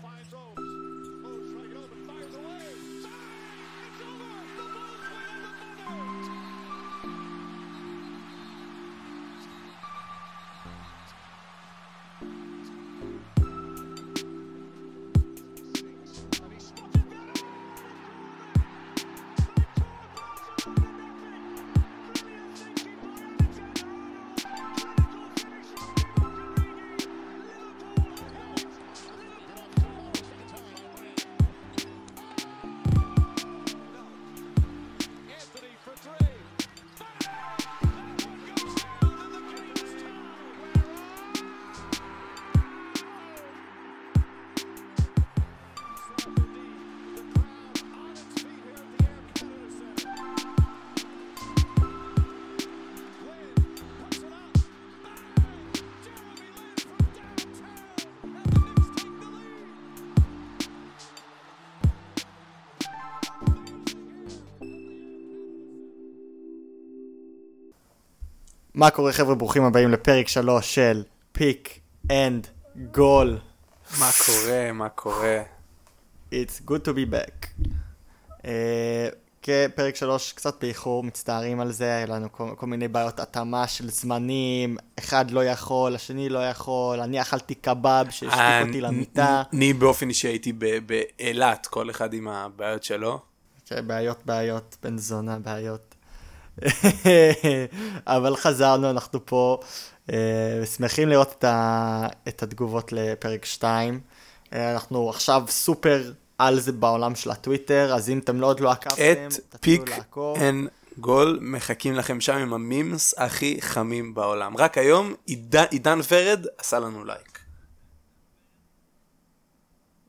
finds those. מה קורה חבר'ה, ברוכים הבאים לפרק 3 של פיק אנד גול. מה קורה, מה קורה? It's good to be back. Uh, כפרק 3 קצת באיחור, מצטערים על זה, היה לנו כל, כל מיני בעיות התאמה של זמנים, אחד לא יכול, השני לא יכול, אני אכלתי קבב שהשתיק אותי למיטה. אני באופן אישי הייתי באילת, כל אחד עם הבעיות שלו. כן, בעיות, בעיות, בן זונה, בעיות. אבל חזרנו, אנחנו פה, אה, שמחים לראות את, ה, את התגובות לפרק 2. אה, אנחנו עכשיו סופר על זה בעולם של הטוויטר, אז אם אתם לא עוד לא עקבתם, את פיק. אין גול, מחכים לכם שם עם המימס הכי חמים בעולם. רק היום עידן- עידן ורד עשה לנו לייק.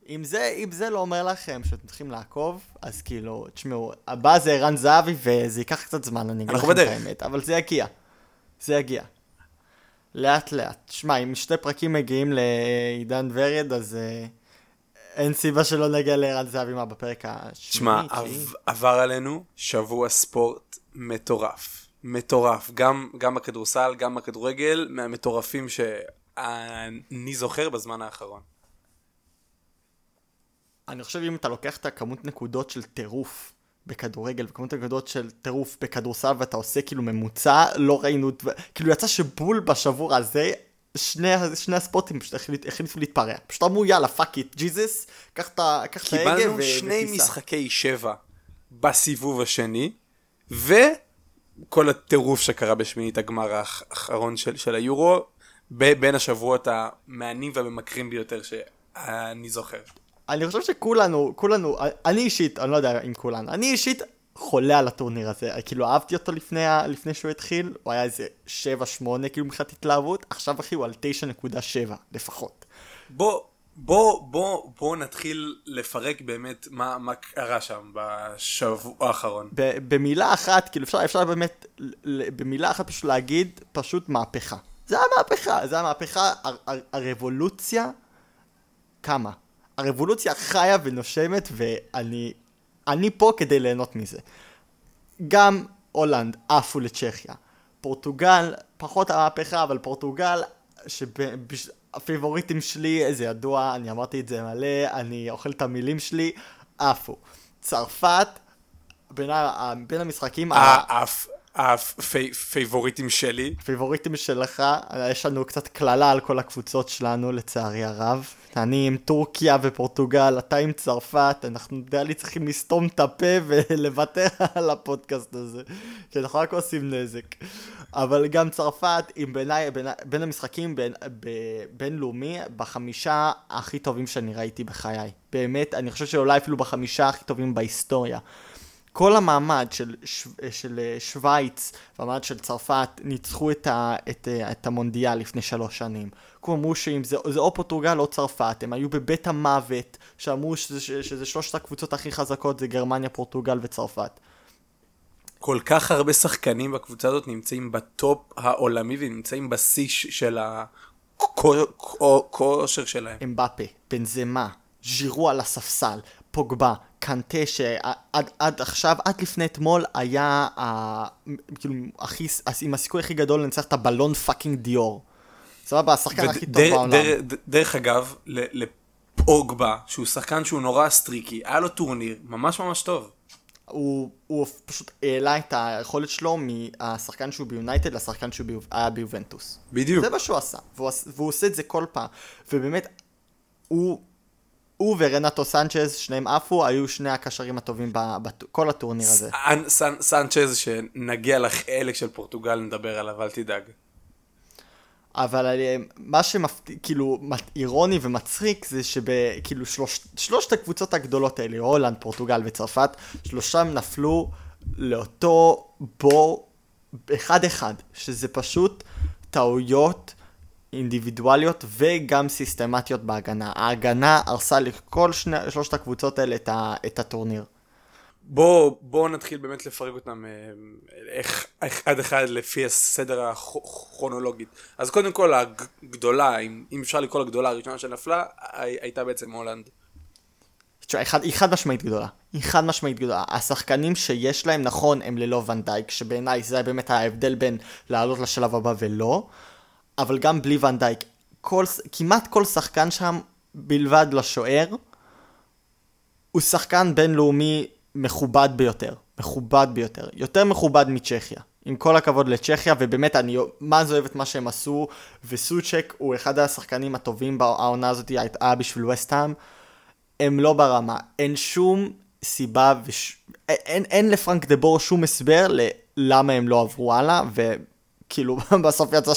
אם זה, אם זה לא אומר לכם שאתם צריכים לעקוב, אז כאילו, תשמעו, הבא זה ערן זהבי וזה ייקח קצת זמן, אני אגיד לכם את. האמת, אבל זה יגיע. זה יגיע. לאט לאט. שמע, אם שתי פרקים מגיעים לעידן ורד, אז אה, אין סיבה שלא נגיע לערן זהבי מה בפרק השמיני. עב- עבר עלינו שבוע ספורט מטורף. מטורף. גם, גם בכדורסל, גם בכדורגל, מהמטורפים שאני זוכר בזמן האחרון. אני חושב אם אתה לוקח את הכמות נקודות של טירוף בכדורגל וכמות נקודות של טירוף בכדורסל ואתה עושה כאילו ממוצע, לא ראינו, כאילו יצא שבול בשבוע הזה, שני, שני הספורטים פשוט החליט, החליטו להתפרע. פשוט אמרו יאללה fuck it, Jesus, קח את ההגה קיבלנו ו- שני וטיסה. משחקי שבע בסיבוב השני, וכל הטירוף שקרה בשמינית הגמר האח- האחרון של, של היורו, ב- בין השבועות המעניינים והממכרים ביותר שאני זוכר. אני חושב שכולנו, כולנו, אני אישית, אני לא יודע אם כולנו, אני אישית חולה על הטורניר הזה, כאילו אהבתי אותו לפני, לפני שהוא התחיל, הוא היה איזה 7-8 כאילו מבחינת התלהבות, עכשיו אחי הוא על 9.7 לפחות. בוא, בוא, בוא, בוא נתחיל לפרק באמת מה, מה קרה שם בשבוע האחרון. ב- במילה אחת, כאילו אפשר, אפשר באמת, במילה אחת פשוט להגיד, פשוט מהפכה. זה המהפכה, זה המהפכה, הר- הר- הרבולוציה קמה. הרבולוציה חיה ונושמת, ואני אני פה כדי ליהנות מזה. גם הולנד עפו לצ'כיה. פורטוגל, פחות המהפכה, אבל פורטוגל, שהפיבוריטים שלי, זה ידוע, אני אמרתי את זה מלא, אני אוכל את המילים שלי, עפו. צרפת, בין, ה, בין המשחקים, האף, הפייבוריטים שלי. הפיבוריטים שלך, יש לנו קצת קללה על כל הקבוצות שלנו, לצערי הרב. אני עם טורקיה ופורטוגל, אתה עם צרפת, אנחנו נראה לי צריכים לסתום את הפה ולוותר על הפודקאסט הזה, כי אנחנו רק עושים נזק. אבל גם צרפת, עם בעיניי, בין, בין המשחקים בין, בינלאומי, בחמישה הכי טובים שאני ראיתי בחיי. באמת, אני חושב שאולי אפילו בחמישה הכי טובים בהיסטוריה. כל המעמד של, ש... של אה, שווייץ והמעמד של צרפת ניצחו את, ה... את, אה, את המונדיאל לפני שלוש שנים. כולם אמרו שאם זה, זה או פורטוגל או צרפת, הם היו בבית המוות, שאמרו שזה, שזה שלושת הקבוצות הכי חזקות, זה גרמניה, פורטוגל וצרפת. כל כך הרבה שחקנים בקבוצה הזאת נמצאים בטופ העולמי ונמצאים בשיא של הכושר שלהם. אמבפה, בנזמה, ז'ירו על הספסל, פוגבה, קנטה שעד עד עכשיו, עד לפני אתמול היה ה... כאילו הכי, עם הסיכוי הכי גדול לנצח את ה Ballon fucking d'Or. סבבה, השחקן הכי טוב בעולם. דרך- דרך אגב, ל- פוגבה, שהוא שחקן שהוא נורא streaky, היה לו טורניר ממש ממש טוב. הוא, הוא פשוט העלה את היכולת שלו מהשחקן שהוא ביונייטד לשחקן שהוא ביו- היה ביובנטוס. בדיוק. זה מה שהוא עשה, והוא, והוא עושה את זה כל פעם. ובאמת, הוא, הוא ורנטו סנצ'ז, שניהם עפו, היו שני הקשרים הטובים בכל הטורניר הזה. סנצ'ז, שנגיע לחלק של פורטוגל, נדבר עליו, אל תדאג. אבל מה שמפתיע, כאילו, אירוני ומצחיק זה שבכאילו שלוש, שלושת הקבוצות הגדולות האלה, הולנד, פורטוגל וצרפת, שלושם נפלו לאותו בור אחד-אחד, שזה פשוט טעויות אינדיבידואליות וגם סיסטמטיות בהגנה. ההגנה הרסה לכל שני, שלושת הקבוצות האלה את, ה, את הטורניר. בואו בוא נתחיל באמת לפרק אותם אה, איך אחד אחד לפי הסדר הכרונולוגית. אז קודם כל הגדולה, אם, אם אפשר לקרוא לגדולה הראשונה שנפלה, הי- הייתה בעצם הולנד. תשמע, היא חד משמעית גדולה. היא חד משמעית גדולה. השחקנים שיש להם, נכון, הם ללא ונדייק, שבעיניי זה באמת ההבדל בין לעלות לשלב הבא ולא, אבל גם בלי ונדייק. כל, כמעט כל שחקן שם, בלבד לשוער, הוא שחקן בינלאומי מכובד ביותר. מכובד ביותר. יותר מכובד מצ'כיה. עם כל הכבוד לצ'כיה, ובאמת, אני זה אוהב את מה שהם עשו, וסוצ'ק הוא אחד השחקנים הטובים בעונה הזאת, היה בשביל וסטהאם. הם לא ברמה. אין שום סיבה, וש... אין, אין לפרנק דה בור שום הסבר ללמה הם לא עברו הלאה, וכאילו בסוף יצא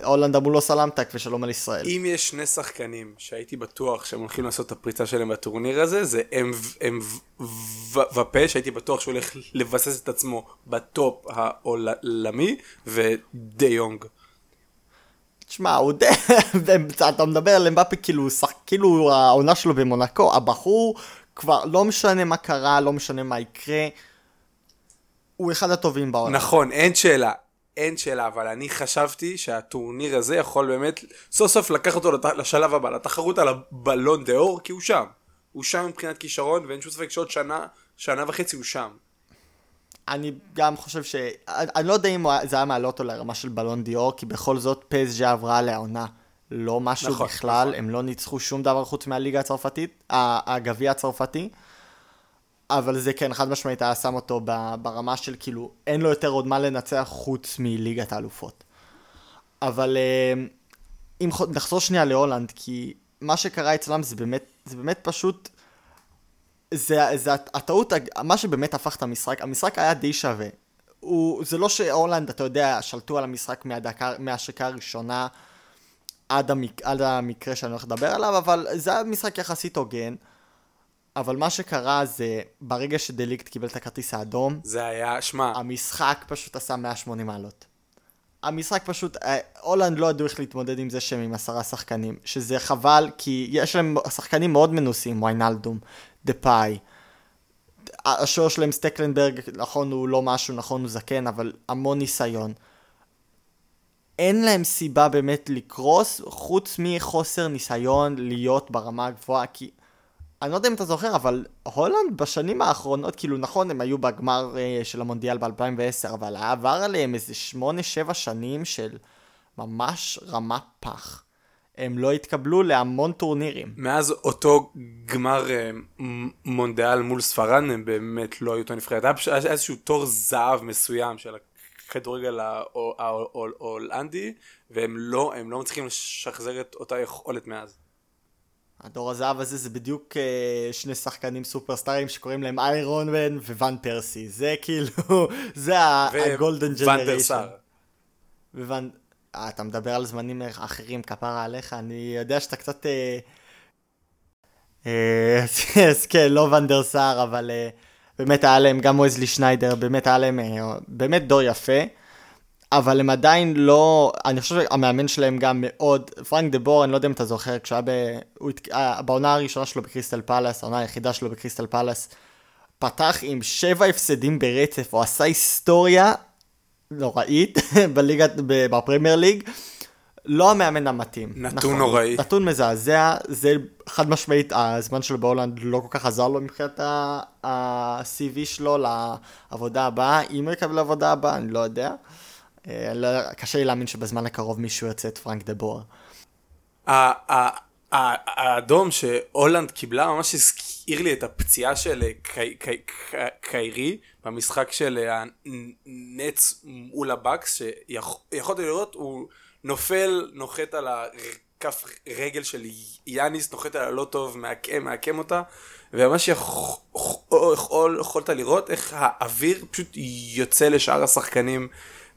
שהולנד אמרו לו סלמתק ושלום על ישראל. אם יש שני שחקנים שהייתי בטוח שהם הולכים לעשות את הפריצה שלהם בטורניר הזה, זה אמבפה, שהייתי בטוח שהוא הולך לבסס את עצמו בטופ העולמי, ודה יונג. תשמע, הוא די... אתה מדבר על אמבפה כאילו, שח... כאילו העונה שלו במונקו, הבחור כבר לא משנה מה קרה, לא משנה מה יקרה, הוא אחד הטובים בעולם. נכון, אין שאלה. אין שאלה, אבל אני חשבתי שהטורניר הזה יכול באמת סוף סוף לקחת אותו לת- לשלב הבא, לתחרות על הבלון דה אור, כי הוא שם. הוא שם מבחינת כישרון, ואין שום ספק שעוד שנה, שנה וחצי הוא שם. אני גם חושב ש... אני לא יודע אם זה היה מעלה אותו לרמה של בלון דיור, כי בכל זאת פסג' עברה לעונה. לא משהו נכון, בכלל, נכון. הם לא ניצחו שום דבר חוץ מהליגה הצרפתית, הגביע הצרפתי. אבל זה כן, חד משמעית היה שם אותו ברמה של כאילו, אין לו יותר עוד מה לנצח חוץ מליגת האלופות. אבל אה, אם נחזור שנייה להולנד, כי מה שקרה אצלם זה באמת, זה באמת פשוט, זה, זה הטעות, מה שבאמת הפך את המשחק, המשחק היה די שווה. הוא, זה לא שהולנד, אתה יודע, שלטו על המשחק מהדקה, מהשקה הראשונה עד, המק, עד המקרה שאני הולך לדבר עליו, אבל זה היה משחק יחסית הוגן. אבל מה שקרה זה, ברגע שדליקט קיבל את הכרטיס האדום, זה היה, שמע, המשחק פשוט עשה 180 מעלות. המשחק פשוט, אה, הולנד לא ידעו איך להתמודד עם זה שהם עם עשרה שחקנים, שזה חבל, כי יש להם שחקנים מאוד מנוסים, ויינלדום, דה פאי. השוער שלהם סטקלנברג, נכון הוא לא משהו, נכון הוא זקן, אבל המון ניסיון. אין להם סיבה באמת לקרוס, חוץ מחוסר ניסיון להיות ברמה הגבוהה, כי אני לא יודע אם אתה זוכר, אבל הולנד בשנים האחרונות, כאילו נכון, הם היו בגמר אה, של המונדיאל ב-2010, אבל עבר עליהם איזה 8-7 שנים של ממש רמה פח. הם לא התקבלו להמון טורנירים. מאז אותו גמר אה, מונדיאל מול ספרד, הם באמת לא היו אותו נבחרת. היה איזשהו תור זהב מסוים של הכדורגל ההול- ההול- ההולנדי, והם לא, לא מצליחים לשחזר את אותה יכולת מאז. הדור הזהב הזה זה בדיוק אה, שני שחקנים סופרסטארים שקוראים להם איירון מן וואן פרסי. זה כאילו, זה ה golden generation. וואן... אה, אתה מדבר על זמנים אחרים, כפרה עליך, אני יודע שאתה קצת... אה, אז כן, לא ון דר סאר, אבל באמת היה להם, גם ווסלי שניידר, באמת היה להם, באמת דור יפה. אבל הם עדיין לא, אני חושב שהמאמן שלהם גם מאוד, פרנק דה בור, אני לא יודע אם אתה זוכר, כשהיה ב... הוא בעונה הראשונה שלו בקריסטל פאלאס, העונה היחידה שלו בקריסטל פאלאס, פתח עם שבע הפסדים ברצף, הוא עשה היסטוריה נוראית בליגת, בפרמייר ליג. לא המאמן המתאים. נתון נוראי. נתון מזעזע, זה חד משמעית, הזמן שלו בהולנד לא כל כך עזר לו מבחינת ה-CV שלו לעבודה הבאה. אם הוא יקבל עבודה הבאה, אני לא יודע. אה, לא- קשה לי להאמין שבזמן הקרוב מישהו ירצה את פרנק דה בור. האדום שהולנד קיבלה ממש הזכיר לי את הפציעה של אה, קי- קי- קי- קיירי במשחק של הנטס מול הבקס שיכולת לראות הוא נופל נוחת על הכף רגל של יאניס נוחת עליה לא טוב מעקם מעקם אותה וממש יכול, יכול, יכולת לראות איך האוויר פשוט יוצא לשאר השחקנים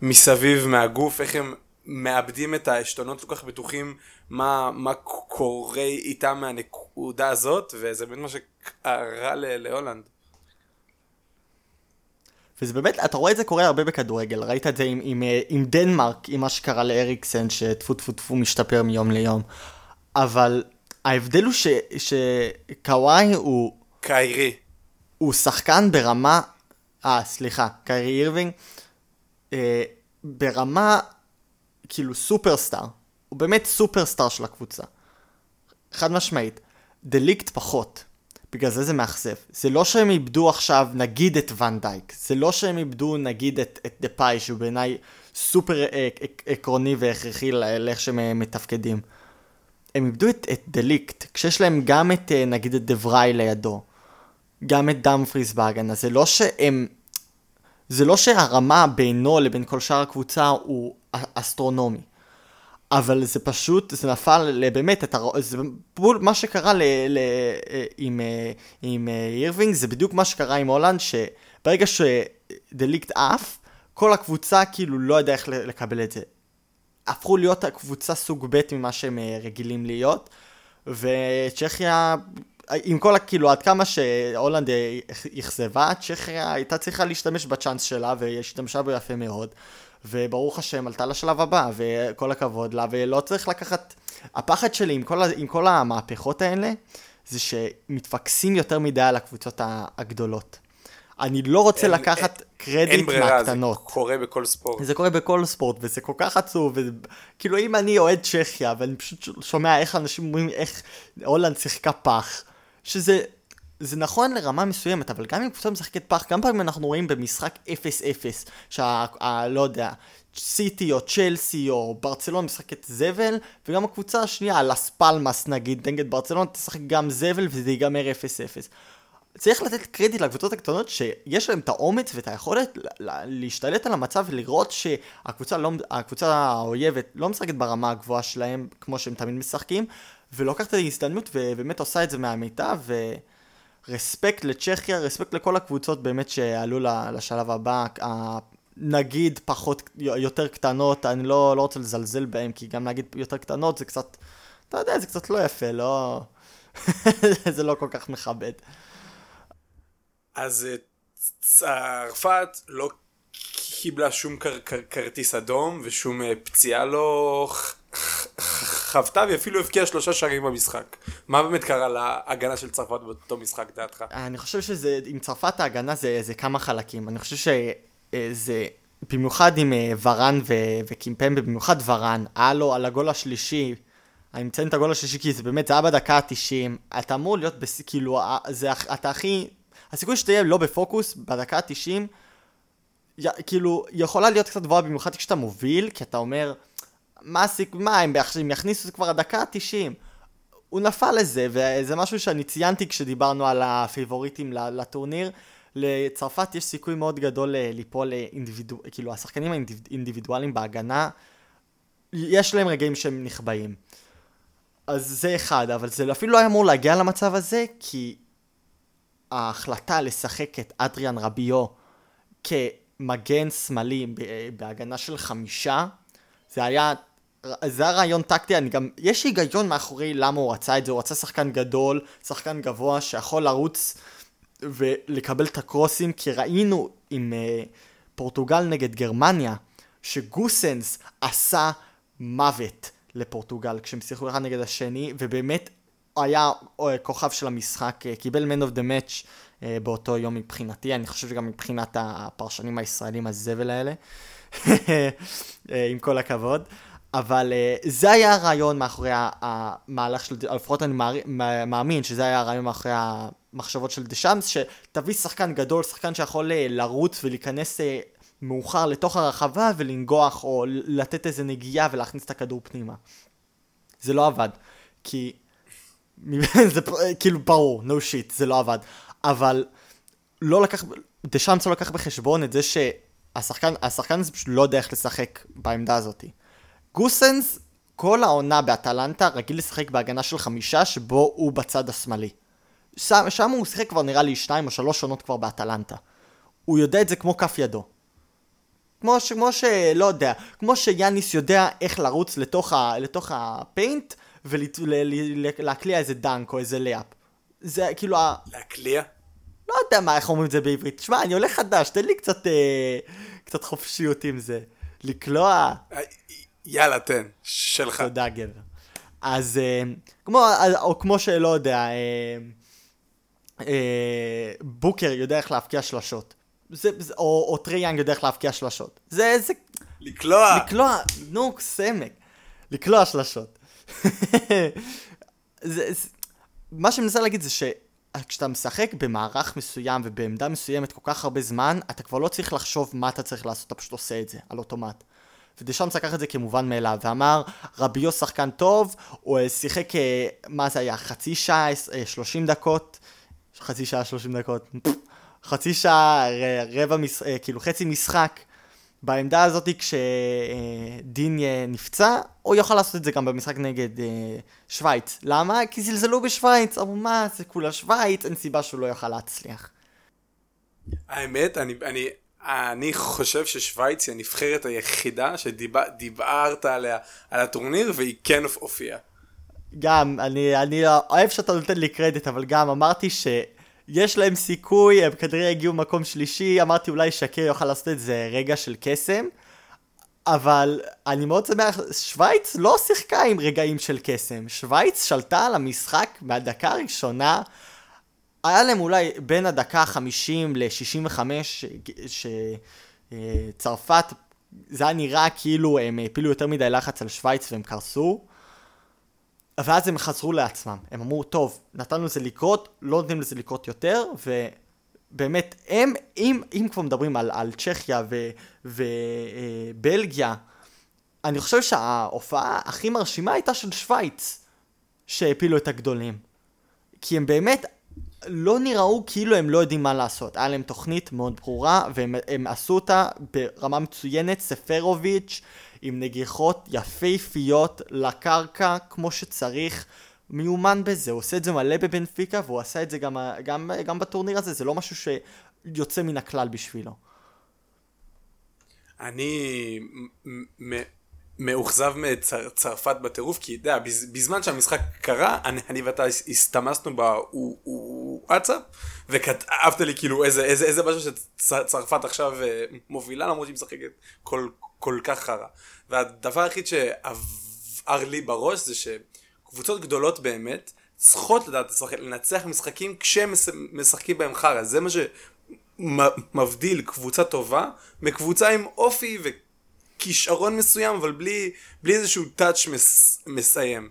מסביב מהגוף איך הם מאבדים את העשתונות כל כך בטוחים מה, מה קורה איתם מהנקודה הזאת, וזה באמת מה שקרה להולנד. וזה באמת, אתה רואה את זה קורה הרבה בכדורגל, ראית את זה עם, עם, עם דנמרק, עם מה שקרה לאריקסן, שטפו טפו טפו משתפר מיום ליום. אבל ההבדל הוא שקוואי הוא, קיירי. הוא שחקן ברמה, אה, סליחה, קיירי אירווינג, אה, ברמה, כאילו סופרסטאר. הוא באמת סופרסטאר של הקבוצה. חד משמעית. דה ליכט פחות. בגלל זה זה מאכזב. זה לא שהם איבדו עכשיו נגיד את ואן-דייק. זה לא שהם איבדו נגיד את, את דפאי, שהוא בעיניי סופר עק, עק, עקרוני והכרחי לאיך שהם אה, מתפקדים. הם איבדו את, את דה ליכט, כשיש להם גם את אה, נגיד את דה פריי לידו. גם את דומפריס בהגנה. זה לא שהם... זה לא שהרמה בינו לבין כל שאר הקבוצה הוא אסטרונומי. אבל זה פשוט, זה נפל באמת, אתה רואה, זה בול מה שקרה ל, ל, עם, עם אירווינג, זה בדיוק מה שקרה עם הולנד, שברגע שדה ליכט עף, כל הקבוצה כאילו לא ידעה איך לקבל את זה. הפכו להיות הקבוצה סוג ב' ממה שהם אה, רגילים להיות, וצ'כיה, עם כל הכאילו, עד כמה שהולנד אה, אכזבה, צ'כיה הייתה צריכה להשתמש בצ'אנס שלה, והיא השתמשה בו יפה מאוד. וברוך השם עלתה לשלב הבא, וכל הכבוד לה, ולא צריך לקחת... הפחד שלי עם כל, עם כל המהפכות האלה, זה שמתפקסים יותר מדי על הקבוצות הגדולות. אני לא רוצה אין, לקחת אין, קרדיט אין ברירה, מהקטנות. זה קורה בכל ספורט. זה קורה בכל ספורט, וזה כל כך עצוב, וכאילו אם אני אוהד צ'כיה, ואני פשוט שומע איך אנשים אומרים איך הולנד שיחקה פח, שזה זה נכון לרמה מסוימת, אבל גם אם קבוצה משחקת פח, גם פעמים אנחנו רואים במשחק 0-0, שה... ה, לא יודע, סיטי או צ'לסי או ברצלון משחקת זבל, וגם הקבוצה השנייה, לס פלמאס נגיד, נגד ברצלון, תשחק גם זבל וזה ייגמר 0-0. צריך לתת קרדיט לקבוצות הקטנות שיש להם את האומץ ואת היכולת להשתלט על המצב ולראות שהקבוצה לא, האויבת לא משחקת ברמה הגבוהה שלהם כמו שהם תמיד משחקים ולוקחת את ההזדמנות ובאמת עושה את זה מהמיטב ו... רספקט לצ'כיה, רספקט לכל הקבוצות באמת שעלו לשלב הבא, נגיד פחות, יותר קטנות, אני לא, לא רוצה לזלזל בהם, כי גם נגיד יותר קטנות זה קצת, אתה יודע, זה קצת לא יפה, לא... זה לא כל כך מכבד. אז אה, צרפת לא קיבלה שום כרטיס אדום ושום אה, פציעה לא חוותה והיא אפילו הבקיעה שלושה שערים במשחק. מה באמת קרה להגנה של צרפת באותו משחק דעתך? אני חושב שזה, עם צרפת ההגנה זה, זה כמה חלקים. אני חושב שזה, במיוחד עם אה, ורן ו- וקימפמבה, במיוחד ורן, היה לו על הגול השלישי, אני מציין את הגול השלישי כי זה באמת, זה היה בדקה ה-90, אתה אמור להיות, בס... כאילו, זה, אתה הכי, הסיכוי שתהיה לא בפוקוס בדקה ה-90, כאילו, יכולה להיות קצת גבוהה במיוחד כשאתה מוביל, כי אתה אומר, מה הסיק... מה, הם, את זה כבר הדקה ה-90. הוא נפל לזה, וזה משהו שאני ציינתי כשדיברנו על הפייבוריטים לטורניר. לצרפת יש סיכוי מאוד גדול אה, ליפול אינדיבידו... כאילו, השחקנים האינדיבידואליים בהגנה, יש להם רגעים שהם נחבאים. אז זה אחד, אבל זה אפילו לא היה אמור להגיע למצב הזה, כי ההחלטה לשחק את אדריאן רביו כמגן שמאלי בהגנה של חמישה, זה היה זה היה רעיון טקטי, אני גם, יש היגיון מאחורי למה הוא רצה את זה, הוא רצה שחקן גדול, שחקן גבוה, שיכול לרוץ ולקבל את הקרוסים, כי ראינו עם uh, פורטוגל נגד גרמניה, שגוסנס עשה מוות לפורטוגל כשהם שיחקו אחד נגד השני, ובאמת היה uh, כוכב של המשחק, uh, קיבל man the match uh, באותו יום מבחינתי, אני חושב שגם מבחינת הפרשנים הישראלים הזבל האלה, עם כל הכבוד. אבל uh, זה היה הרעיון מאחורי המהלך של, לפחות אני מאמין שזה היה הרעיון מאחורי המחשבות של דשאמס, שתביא שחקן גדול, שחקן שיכול uh, לרוץ ולהיכנס uh, מאוחר לתוך הרחבה ולנגוח או לתת איזה נגיעה ולהכניס את הכדור פנימה. זה לא עבד, כי זה כאילו ברור, no shit, זה לא עבד. אבל לא לקח, דשאנס לא לקח בחשבון את זה שהשחקן, השחקן הזה פשוט לא יודע איך לשחק בעמדה הזאת. גוסנס, כל העונה באטלנטה רגיל לשחק בהגנה של חמישה שבו הוא בצד השמאלי. שם, שם הוא שיחק כבר נראה לי שתיים או שלוש עונות כבר באטלנטה. הוא יודע את זה כמו כף ידו. כמו ש... כמו ש... לא יודע, כמו שיאניס יודע איך לרוץ לתוך, ה... לתוך הפיינט ולהקליע איזה דנק או איזה לאפ. זה כאילו ה... להקליע? לא יודע מה, איך אומרים את זה בעברית. תשמע, אני עולה חדש, תן לי קצת, אה, קצת חופשיות עם זה. לקלוע, אה, יאללה, תן, שלך. תודה גבר. אז אה, כמו, או כמו שלא יודע, אה, אה, בוקר יודע איך להבקיע שלשות. זה, זה, או, או טרי יאנג יודע איך להבקיע שלשות. זה, זה, לקלוע. לקלוע, נו, סמק. לקלוע שלשות. זה, זה, מה שאני מנסה להגיד זה שכשאתה משחק במערך מסוים ובעמדה מסוימת כל כך הרבה זמן, אתה כבר לא צריך לחשוב מה אתה צריך לעשות, אתה פשוט עושה את זה, על אוטומט. ודשאנס לקח את זה כמובן מאליו, ואמר, רביו שחקן טוב, הוא אה, שיחק, אה, מה זה היה, חצי שעה, אה, 30 דקות, חצי שעה, 30 דקות, חצי שעה, רבע. אה, כאילו חצי משחק. בעמדה הזאת כשדין אה, נפצע, הוא יוכל לעשות את זה גם במשחק נגד אה, שווייץ. למה? כי זלזלו בשווייץ, אמרו מה, זה כולה שווייץ, אין סיבה שהוא לא יוכל להצליח. האמת, אני, אני, אני חושב ששוויץ היא הנבחרת היחידה שדיברת עליה, על הטורניר, והיא כן הופיעה. גם, אני, אני אוהב שאתה נותן לי קרדיט, אבל גם אמרתי שיש להם סיכוי, הם כנראה הגיעו מקום שלישי, אמרתי אולי שקר יוכל לעשות את זה רגע של קסם, אבל אני מאוד שמח, שווייץ לא שיחקה עם רגעים של קסם, שווייץ שלטה על המשחק מהדקה הראשונה, היה להם אולי בין הדקה ה-50 ל-65 שצרפת, זה היה נראה כאילו הם הפילו יותר מדי לחץ על שווייץ והם קרסו. ואז הם חזרו לעצמם. הם אמרו, טוב, נתנו לזה לקרות, לא נותנים לזה לקרות יותר, ובאמת, הם, אם, אם כבר מדברים על, על צ'כיה ובלגיה, אני חושב שההופעה הכי מרשימה הייתה של שווייץ, שהפילו את הגדולים. כי הם באמת לא נראו כאילו הם לא יודעים מה לעשות. היה להם תוכנית מאוד ברורה, והם הם עשו אותה ברמה מצוינת, ספרוביץ', עם נגיחות יפהפיות לקרקע כמו שצריך. מיומן בזה, הוא עושה את זה מלא בבנפיקה, והוא עשה את זה גם, גם, גם בטורניר הזה, זה לא משהו שיוצא מן הכלל בשבילו. אני מאוכזב מצרפת בטירוף, כי אתה יודע, בז- בזמן שהמשחק קרה, אני, אני ואתה הסתמסנו בוואטסאפ, וכתבת לי כאילו איזה, איזה, איזה משהו שצרפת עכשיו אה, מובילה, למרות שהיא משחקת כל, כל כך חרא. והדבר היחיד שעבר לי בראש זה שקבוצות גדולות באמת צריכות לדעת לשחק- לנצח משחקים כשהם מש- משחקים בהם חרא. זה מה שמבדיל קבוצה טובה מקבוצה עם אופי וכישרון מסוים, אבל בלי, בלי איזשהו טאץ' מס, מסיים.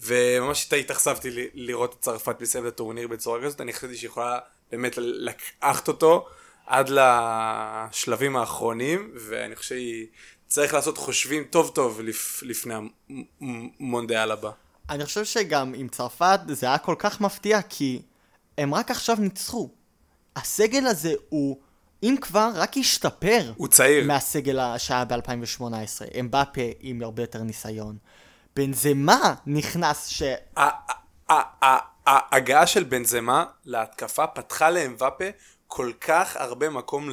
וממש התאכזבתי ל- לראות את צרפת מסיים את הטורניר בצורה כזאת, אני חשבתי שהיא יכולה באמת לקחת אותו עד לשלבים האחרונים, ואני חושב שהיא צריך לעשות חושבים טוב טוב לפ, לפני המונדיאל הבא. אני חושב שגם עם צרפת זה היה כל כך מפתיע, כי הם רק עכשיו ניצחו. הסגל הזה הוא, אם כבר, רק השתפר. הוא צעיר. מהסגל שהיה ב-2018. אמבפה עם הרבה יותר ניסיון. בנזמה נכנס ש... ההגעה של בנזמה להתקפה פתחה לאמבפה כל כך הרבה מקום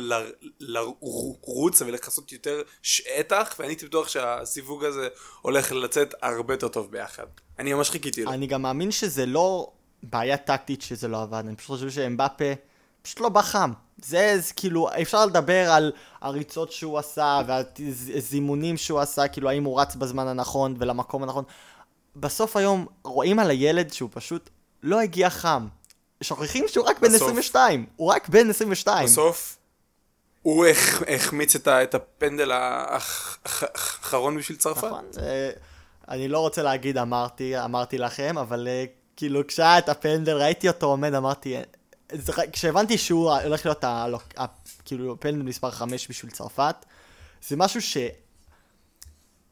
לרוץ ולכסות יותר שטח ואני הייתי בטוח שהסיווג הזה הולך לצאת הרבה יותר טוב ביחד. אני ממש חיכיתי לו. אני גם מאמין שזה לא בעיה טקטית שזה לא עבד, אני פשוט חושב שאמבפה פשוט לא בא חם. זה, זה כאילו, אפשר לדבר על הריצות שהוא עשה והזימונים שהוא עשה, כאילו האם הוא רץ בזמן הנכון ולמקום הנכון. בסוף היום רואים על הילד שהוא פשוט לא הגיע חם. שוכחים שהוא רק בן בסוף. 22, הוא רק בן 22. בסוף הוא הח- החמיץ את הפנדל האח- האח- האחרון בשביל צרפת. נכון, אני לא רוצה להגיד אמרתי, אמרתי לכם, אבל אה, כאילו כשהיה את הפנדל, ראיתי אותו עומד, אמרתי, כשהבנתי שהוא הולך להיות ה- כאילו פנדל מספר 5 בשביל צרפת, זה משהו ש...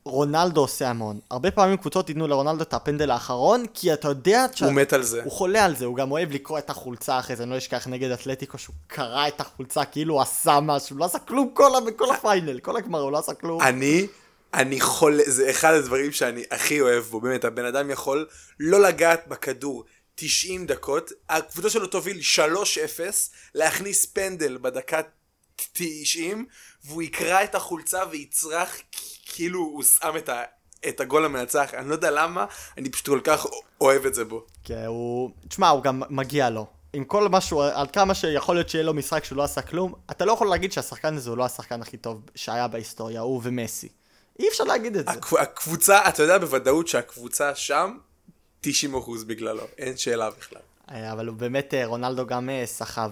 רונלדו עושה המון. הרבה פעמים קבוצות ייתנו לרונלדו את הפנדל האחרון, כי אתה יודע ש... הוא מת על זה. הוא חולה על זה, הוא גם אוהב לקרוא את החולצה אחרי זה, אני לא אשכח נגד אתלטיקו שהוא קרע את החולצה כאילו הוא עשה משהו, לא עשה כלום כל, כל הפיינל, כל הגמר, הוא לא עשה כלום. אני, אני חולה, זה אחד הדברים שאני הכי אוהב בו, באמת, הבן אדם יכול לא לגעת בכדור 90 דקות, הקבוצה שלו תוביל 3-0, להכניס פנדל בדקה 90, והוא יקרע את החולצה ויצרח כאילו הוא שם את, ה, את הגול המנצח, אני לא יודע למה, אני פשוט כל כך אוהב את זה בו. כי הוא... תשמע, הוא גם מגיע לו. עם כל משהו, על כמה שיכול להיות שיהיה לו משחק שהוא לא עשה כלום, אתה לא יכול להגיד שהשחקן הזה הוא לא השחקן הכי טוב שהיה בהיסטוריה, הוא ומסי. אי אפשר להגיד את זה. הקב- הקבוצה, אתה יודע בוודאות שהקבוצה שם, 90% בגללו, אין שאלה בכלל. אה, אבל הוא באמת, אה, רונלדו גם אה, סחב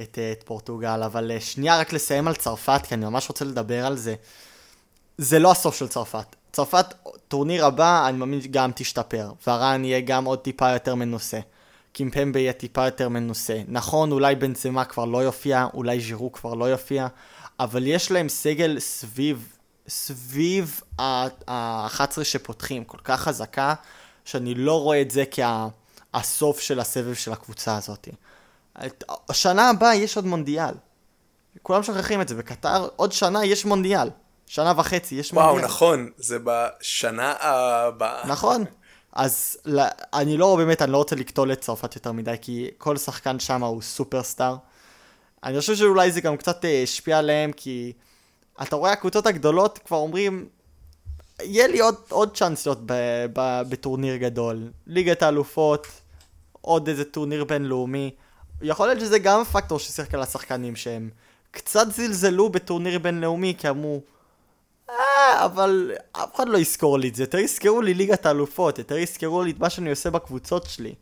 את, את פורטוגל, אבל שנייה רק לסיים על צרפת, כי אני ממש רוצה לדבר על זה. זה לא הסוף של צרפת. צרפת, טורניר הבא, אני מאמין גם תשתפר. ורן יהיה גם עוד טיפה יותר מנוסה. קימפמבה יהיה טיפה יותר מנוסה. נכון, אולי בנזמה כבר לא יופיע, אולי ז'ירו כבר לא יופיע, אבל יש להם סגל סביב, סביב ה-11 שפותחים, כל כך חזקה, שאני לא רואה את זה כהסוף של הסבב של הקבוצה הזאת. את- השנה הבאה יש עוד מונדיאל. כולם שוכחים את זה, בקטר עוד שנה יש מונדיאל. שנה וחצי יש וואו, מונדיאל. נכון, זה בשנה הבאה. נכון. אז ל- אני לא, באמת, אני לא רוצה לקטול את צרפת יותר מדי, כי כל שחקן שם הוא סופרסטאר. אני חושב שאולי זה גם קצת אה, השפיע עליהם, כי אתה רואה הקבוצות הגדולות כבר אומרים, יהיה לי עוד, עוד צ'אנס להיות ב- ב- בטורניר גדול. ליגת האלופות, עוד איזה טורניר בינלאומי. יכול להיות שזה גם פקטור ששיחק על השחקנים שהם קצת זלזלו בטורניר בינלאומי, כי אמרו, אה, אבל אף אחד לא יזכור לי את זה, יותר יזכרו לי ליגת האלופות, יותר יזכרו לי את מה שאני עושה בקבוצות שלי.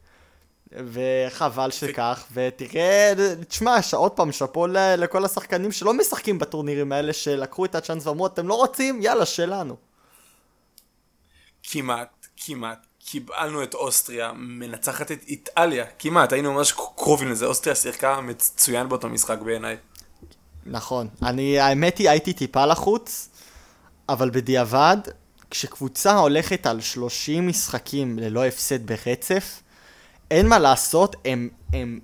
וחבל שכך, ותראה, תשמע, עוד פעם, שאפו לכל השחקנים שלא משחקים בטורנירים האלה, שלקחו את הצ'אנס ואמרו, אתם לא רוצים? יאללה, שלנו. כמעט, כמעט. קיבלנו את אוסטריה, מנצחת את איטליה, כמעט, היינו ממש קרובים לזה, אוסטריה שיחקה מצוין באותו משחק בעיניי. נכון. אני, האמת היא, הייתי טיפה לחוץ, אבל בדיעבד, כשקבוצה הולכת על 30 משחקים ללא הפסד ברצף, אין מה לעשות, הם, הם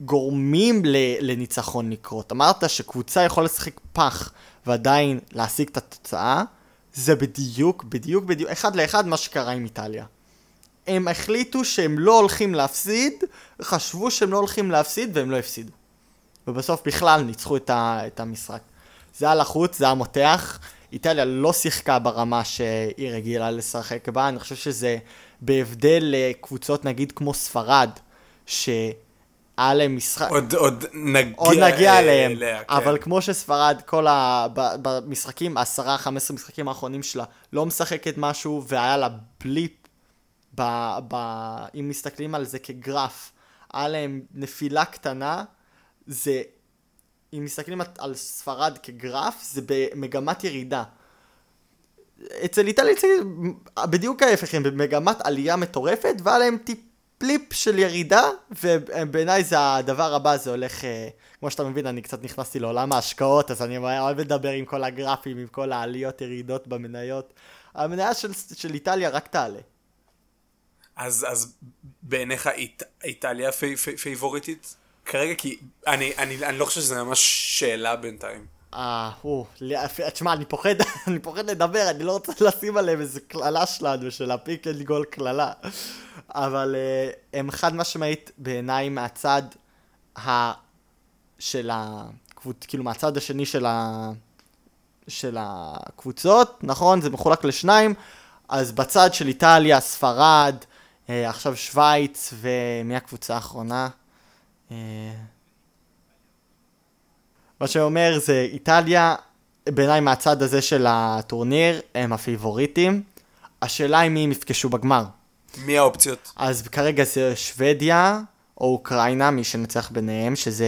גורמים ל, לניצחון לקרות. אמרת שקבוצה יכולה לשחק פח ועדיין להשיג את התוצאה, זה בדיוק, בדיוק, בדיוק, אחד לאחד מה שקרה עם איטליה. הם החליטו שהם לא הולכים להפסיד, חשבו שהם לא הולכים להפסיד והם לא הפסידו. ובסוף בכלל ניצחו את, ה, את המשחק. זה היה לחוץ, זה היה מותח. איטליה לא שיחקה ברמה שהיא רגילה לשחק בה, אני חושב שזה בהבדל לקבוצות נגיד כמו ספרד, שהיה להם משחק... עוד, עוד נגיע, עוד נגיע אליהם, אליה, כן. אבל כמו שספרד, כל ה... במשחקים, 10-15 משחקים האחרונים שלה, לא משחקת משהו, והיה לה בליפ, ב... ב... אם מסתכלים על זה כגרף, היה להם נפילה קטנה, זה... אם מסתכלים על- על ספרד כגרף, זה במגמת ירידה. אצל איטליה זה בדיוק ההפך, הם במגמת עלייה מטורפת, והיה להם טיפ פליפ של ירידה, ובעיניי זה הדבר הבא, זה הולך, אה, כמו שאתה מבין, אני קצת נכנסתי לעולם ההשקעות, אז אני אוהב לדבר עם כל הגרפים, עם כל העליות ירידות במניות. המניה של, של איטליה רק תעלה. אז, אז בעיניך אית, איטליה פי, פי, פייבוריטית? כרגע כי אני, אני, אני לא חושב שזה ממש שאלה בינתיים. אה, הוא, תשמע, אני פוחד, אני פוחד לדבר, אני לא רוצה לשים עליהם איזה קללה שלנו, של ה pick and goal קללה. אבל אה, הם חד משמעית בעיניי מהצד ה... של הקבוצ... כאילו מהצד השני של ה... של הקבוצות, נכון? זה מחולק לשניים. אז בצד של איטליה, ספרד, אה, עכשיו שווייץ, ומי הקבוצה האחרונה? אה, מה שאומר זה איטליה, בעיניי מהצד הזה של הטורניר, הם הפיבוריטים. השאלה היא מי הם יפגשו בגמר. מי האופציות? אז כרגע זה שוודיה או אוקראינה, מי שנצח ביניהם, שזה...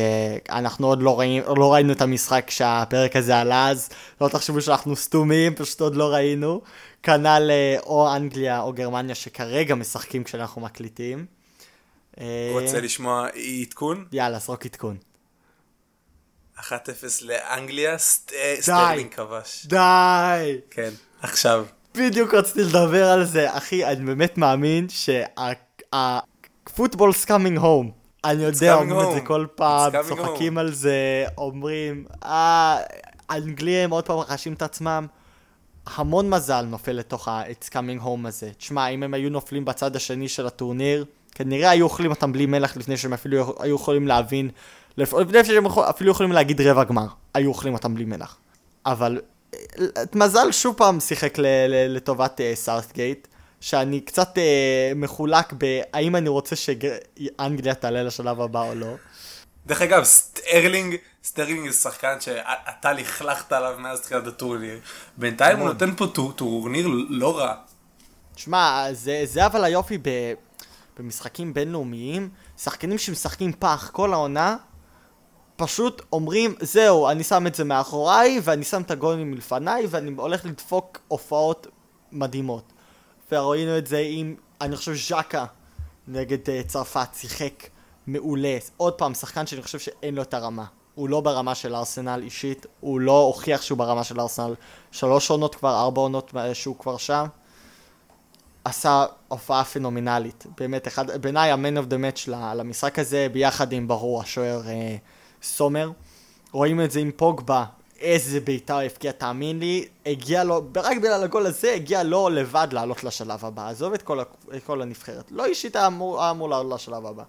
אנחנו עוד לא, ראי, לא ראינו את המשחק כשהפרק הזה עלה, אז לא תחשבו שאנחנו סתומים, פשוט עוד לא ראינו. כנ"ל אה, או אנגליה או גרמניה שכרגע משחקים כשאנחנו מקליטים. אה, רוצה לשמוע עדכון? יאללה, זרוק עדכון. 1-0 לאנגליה, אה, סטרלינג כבש. די! כן. עכשיו. בדיוק רציתי לדבר על זה, אחי, אני באמת מאמין שה-football's coming home. אני יודע, אומרים את זה home. כל פעם, צוחקים על זה, אומרים, אה, האנגלים עוד פעם מנחסים את עצמם. המון מזל נופל לתוך ה-It's coming home הזה. תשמע, אם הם היו נופלים בצד השני של הטורניר, כנראה היו אוכלים אותם בלי מלח לפני שהם אפילו היו יכולים להבין, לפני שהם אפילו יכולים להגיד רבע גמר, היו אוכלים אותם בלי מלח. אבל אה, מזל שוב פעם שיחק לטובת אה, סאוטגייט, שאני קצת אה, מחולק בהאם אני רוצה שאנגליה תעלה לשלב הבא או לא. דרך אגב, סטרלינג, סטרלינג זה שחקן שאתה לכלכת עליו מאז תחילת הטורניר. בינתיים הוא נותן פה טור- טורניר לא רע. שמע, זה, זה אבל היופי ב, במשחקים בינלאומיים, שחקנים שמשחקים פח כל העונה, פשוט אומרים, זהו, אני שם את זה מאחוריי, ואני שם את הגולים מלפניי, ואני הולך לדפוק הופעות מדהימות. וראינו את זה עם, אני חושב, ז'קה נגד uh, צרפת, שיחק מעולה. עוד פעם, שחקן שאני חושב שאין לו את הרמה. הוא לא ברמה של ארסנל אישית, הוא לא הוכיח שהוא ברמה של ארסנל. שלוש עונות כבר, ארבע עונות אה, שהוא כבר שם. עשה הופעה פנומנלית. באמת, בעיניי of the match ל- למשחק הזה, ביחד עם ברור השוער אה, סומר. רואים את זה עם פוגבה, איזה בעיטה הוא הבקיע, תאמין לי, הגיע לו, רק בגלל הגול הזה, הגיע לו לבד לעלות לשלב הבא. עזוב את כל, כל הנבחרת. לא אישית היה אמור, אמור לעלות לשלב הבא.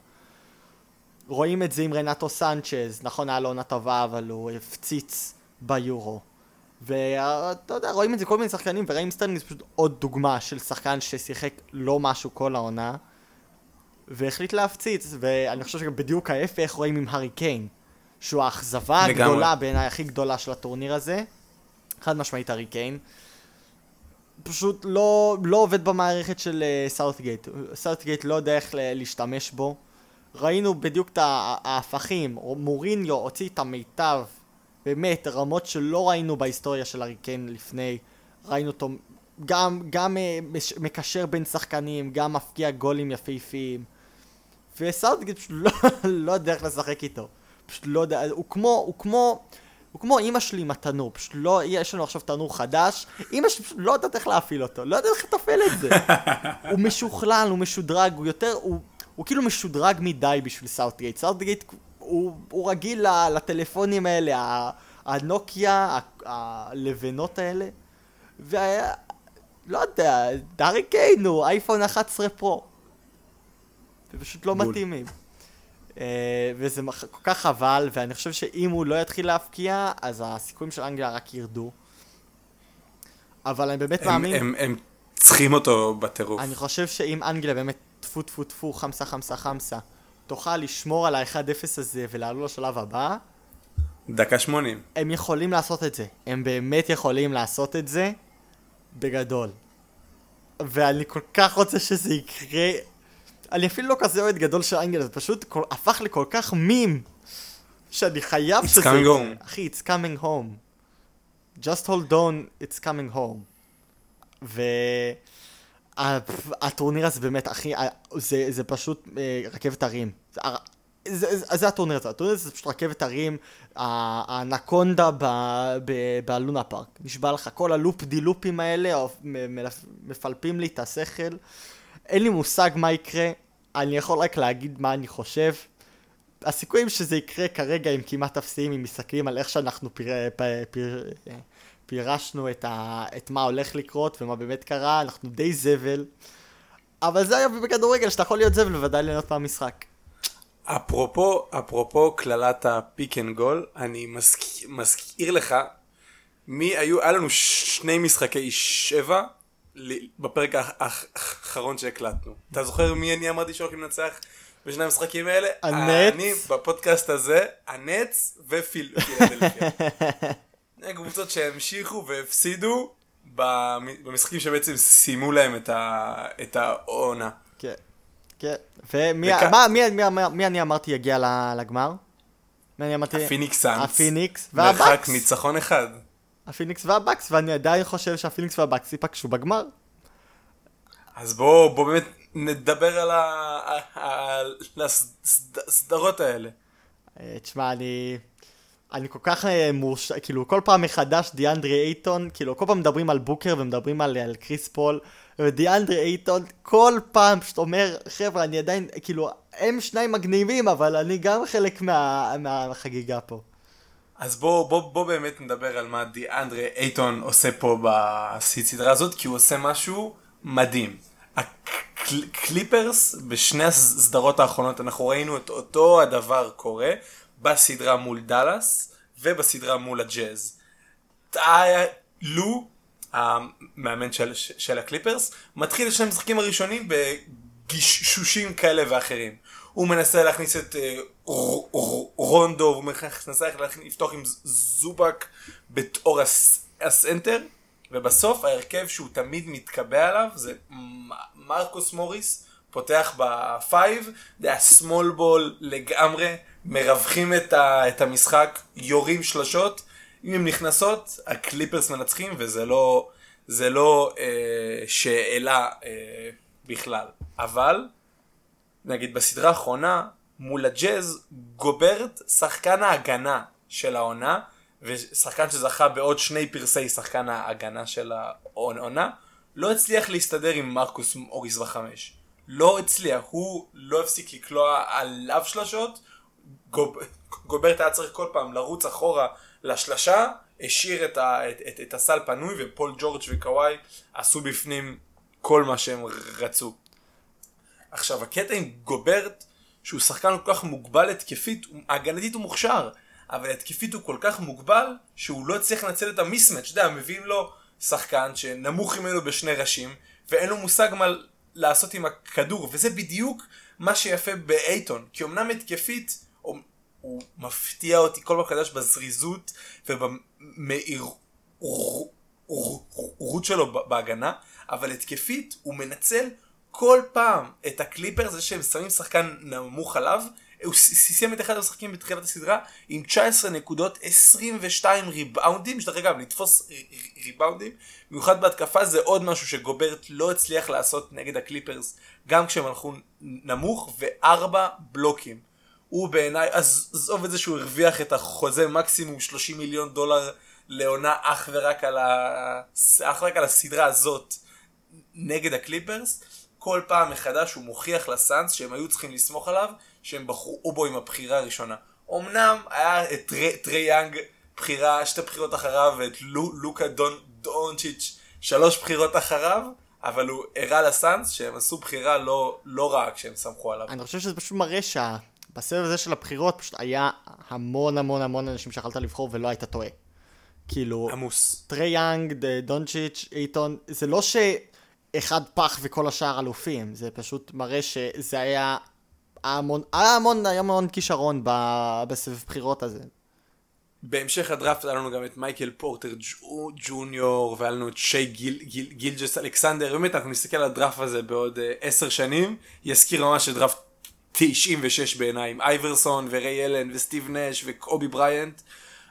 רואים את זה עם רנטו סנצ'ז, נכון היה לו עונה טובה, אבל הוא הפציץ ביורו. ואתה יודע, רואים את זה כל מיני שחקנים, רואים סטרלינג זה פשוט עוד דוגמה של שחקן ששיחק לא משהו כל העונה, והחליט להפציץ, ואני חושב שגם בדיוק ההפך רואים עם הארי קיין, שהוא האכזבה לגמרי. הגדולה בעיניי הכי גדולה של הטורניר הזה, חד משמעית הארי קיין. פשוט לא, לא עובד במערכת של אה, סאוטגייט, סאוטגייט לא יודע איך להשתמש בו. ראינו בדיוק את ההפך עם, מוריניו הוציא את המיטב, באמת, רמות שלא ראינו בהיסטוריה של הארי קיין לפני, ראינו אותו גם, גם מש- מקשר בין שחקנים, גם מפקיע גולים יפהפיים, וסאוטגייט פשוט לא, לא יודע איך לשחק איתו, פשוט לא יודע, הוא כמו, הוא כמו, הוא כמו אימא שלי עם התנור, פשוט לא, יש לנו עכשיו תנור חדש, אימא שלי פשוט לא יודעת איך להפעיל אותו, לא יודעת איך לתפעל את זה. הוא משוכלל, הוא משודרג, הוא יותר, הוא, הוא כאילו משודרג מדי בשביל סאוטגייט. סאוטגייט הוא, הוא רגיל ל- לטלפונים האלה, הנוקיה, הלבנות האלה, וה... לא יודע, דארי קיין הוא אייפון 11 פרו. זה פשוט לא בול. מתאימים. אה, וזה כל כך חבל, ואני חושב שאם הוא לא יתחיל להבקיע, אז הסיכויים של אנגליה רק ירדו. אבל אני באמת הם- מאמין... הם- הם צריכים אותו בטירוף. אני חושב שאם אנגליה באמת טפו טפו טפו חמסה חמסה חמסה תוכל לשמור על ה-1-0 הזה ולעלו לשלב הבא, דקה 80. הם יכולים לעשות את זה. הם באמת יכולים לעשות את זה בגדול. ואני כל כך רוצה שזה יקרה. אני אפילו לא כזה אוהד גדול של אנגליה, זה פשוט כל, הפך לכל כך מים, שאני חייב It's שזה coming יקרה. home. אחי, it's coming home. just hold on, it's coming home. והטורניר הזה באמת, אחי, זה, זה פשוט אה, רכבת הרים. זה, זה, הטורניר הזה, הטורניר הזה זה פשוט רכבת הרים, האנקונדה בלונה פארק. נשבע לך, כל הלופ די לופים האלה מפלפים לי את השכל. אין לי מושג מה יקרה, אני יכול רק להגיד מה אני חושב. הסיכויים שזה יקרה כרגע הם כמעט אפסיים אם מסתכלים על איך שאנחנו פיר, פיר, פיר, פירשנו את, ה, את מה הולך לקרות ומה באמת קרה, אנחנו די זבל. אבל זה היה בכדורגל, שאתה יכול להיות זבל ועדיין ליהנות מהמשחק. אפרופו, אפרופו קללת ה pick and roll, אני מזכיר, מזכיר לך, מי היו, היה לנו שני משחקי שבע בפרק האח- האח- האחרון שהקלטנו. אתה זוכר מי אני אמרתי שהולכים לנצח בשני המשחקים האלה? הנץ. אני בפודקאסט הזה, הנץ ופילדלפיה. קבוצות שהמשיכו והפסידו במ- במשחקים שבעצם סיימו להם את העונה. כן, כן. ומי אני אמרתי יגיע לגמר? מי אני אמרתי? הפיניקס סאנס. הפיניקס מרחק והבקס. ניצחון אחד. הפיניקס והבקס, ואני עדיין חושב שהפיניקס והבקס ייפגשו בגמר. אז בואו בוא באמת נדבר על ה- על הסדרות האלה. אה, תשמע, אני... אני כל כך אה, מורש... כאילו, כל פעם מחדש דיאנדרי אייטון, כאילו, כל פעם מדברים על בוקר ומדברים על, על קריס פול, ודיאנדרי אייטון, כל פעם פשוט אומר, חבר'ה, אני עדיין, כאילו, הם שניים מגניבים, אבל אני גם חלק מה, מהחגיגה פה. אז בוא, בוא, בוא באמת נדבר על מה דיאנדרי אייטון עושה פה בסדרה הזאת, כי הוא עושה משהו מדהים. הקליפרס בשני הסדרות האחרונות אנחנו ראינו את אותו הדבר קורה בסדרה מול דאלאס ובסדרה מול הג'אז. לו, המאמן של, של הקליפרס, מתחיל את שני המשחקים הראשונים בגישושים כאלה ואחרים. הוא מנסה להכניס את אה, רונדו, הוא מנסה לפתוח עם זובק בתור הסנטר, ובסוף ההרכב שהוא תמיד מתקבע עליו זה מרקוס מוריס, פותח ב five, זה היה small ball לגמרי, מרווחים את, ה, את המשחק, יורים שלשות, אם הן נכנסות, הקליפרס מנצחים, וזה לא, זה לא אה, שאלה אה, בכלל. אבל, נגיד בסדרה האחרונה, מול הג'אז, גוברט שחקן ההגנה של העונה, ושחקן שזכה בעוד שני פרסי שחקן ההגנה של העונה, לא הצליח להסתדר עם מרקוס אוריס בחמש. לא הצליח, הוא לא הפסיק לקלוע עליו שלשות, גוב, גוברט היה צריך כל פעם לרוץ אחורה לשלשה, השאיר את, ה, את, את, את הסל פנוי ופול ג'ורג' וקוואי עשו בפנים כל מה שהם רצו. עכשיו הקטע עם גוברט שהוא שחקן כל כך מוגבל התקפית, הגנתית הוא מוכשר, אבל התקפית הוא כל כך מוגבל שהוא לא הצליח לנצל את המיסמץ', אתה יודע, מביאים לו שחקן שנמוך ממנו בשני ראשים ואין לו מושג מה לעשות עם הכדור וזה בדיוק מה שיפה באייטון כי אמנם התקפית הוא מפתיע אותי כל פעם חדש בזריזות ובמהירות שלו בהגנה אבל התקפית הוא מנצל כל פעם את הקליפר זה שהם שמים שחקן נמוך עליו הוא סיים את אחד המשחקים בתחילת הסדרה עם 19 נקודות, 22 ריבאונדים, שדרך אגב, לתפוס ריבאונדים, במיוחד בהתקפה זה עוד משהו שגוברט לא הצליח לעשות נגד הקליפרס, גם כשהם הלכו נמוך, וארבע בלוקים. הוא בעיניי, עזוב את זה שהוא הרוויח את החוזה מקסימום 30 מיליון דולר לעונה אך ורק על, ה... אך ורק על הסדרה הזאת נגד הקליפרס, כל פעם מחדש הוא מוכיח לסאנס שהם היו צריכים לסמוך עליו, שהם בחרו בו עם הבחירה הראשונה. אמנם היה את טרי, טרי יאנג בחירה, שתי בחירות אחריו, ואת לו, לוקה דון, דונצ'יץ' שלוש בחירות אחריו, אבל הוא הראה לסאנס שהם עשו בחירה לא, לא רעה כשהם סמכו עליו. אני חושב שזה פשוט מראה שבסבב הזה של הבחירות פשוט היה המון המון המון אנשים שיכולת לבחור ולא היית טועה. כאילו, עמוס. טרי יאנג, דונצ'יץ', אייטון, זה לא שאחד פח וכל השאר אלופים, זה פשוט מראה שזה היה המון, היה המון, היה המון כישרון בסבב בחירות הזה. בהמשך הדראפט היה לנו גם את מייקל פורטר ג'וניור והיה לנו את שי גיל, גיל, גילג'ס אלכסנדר. באמת אנחנו נסתכל על הדראפט הזה בעוד uh, עשר שנים יזכיר ממש את דראפט 96 בעיניי עם אייברסון וריי אלן וסטיב נש וקובי בריינט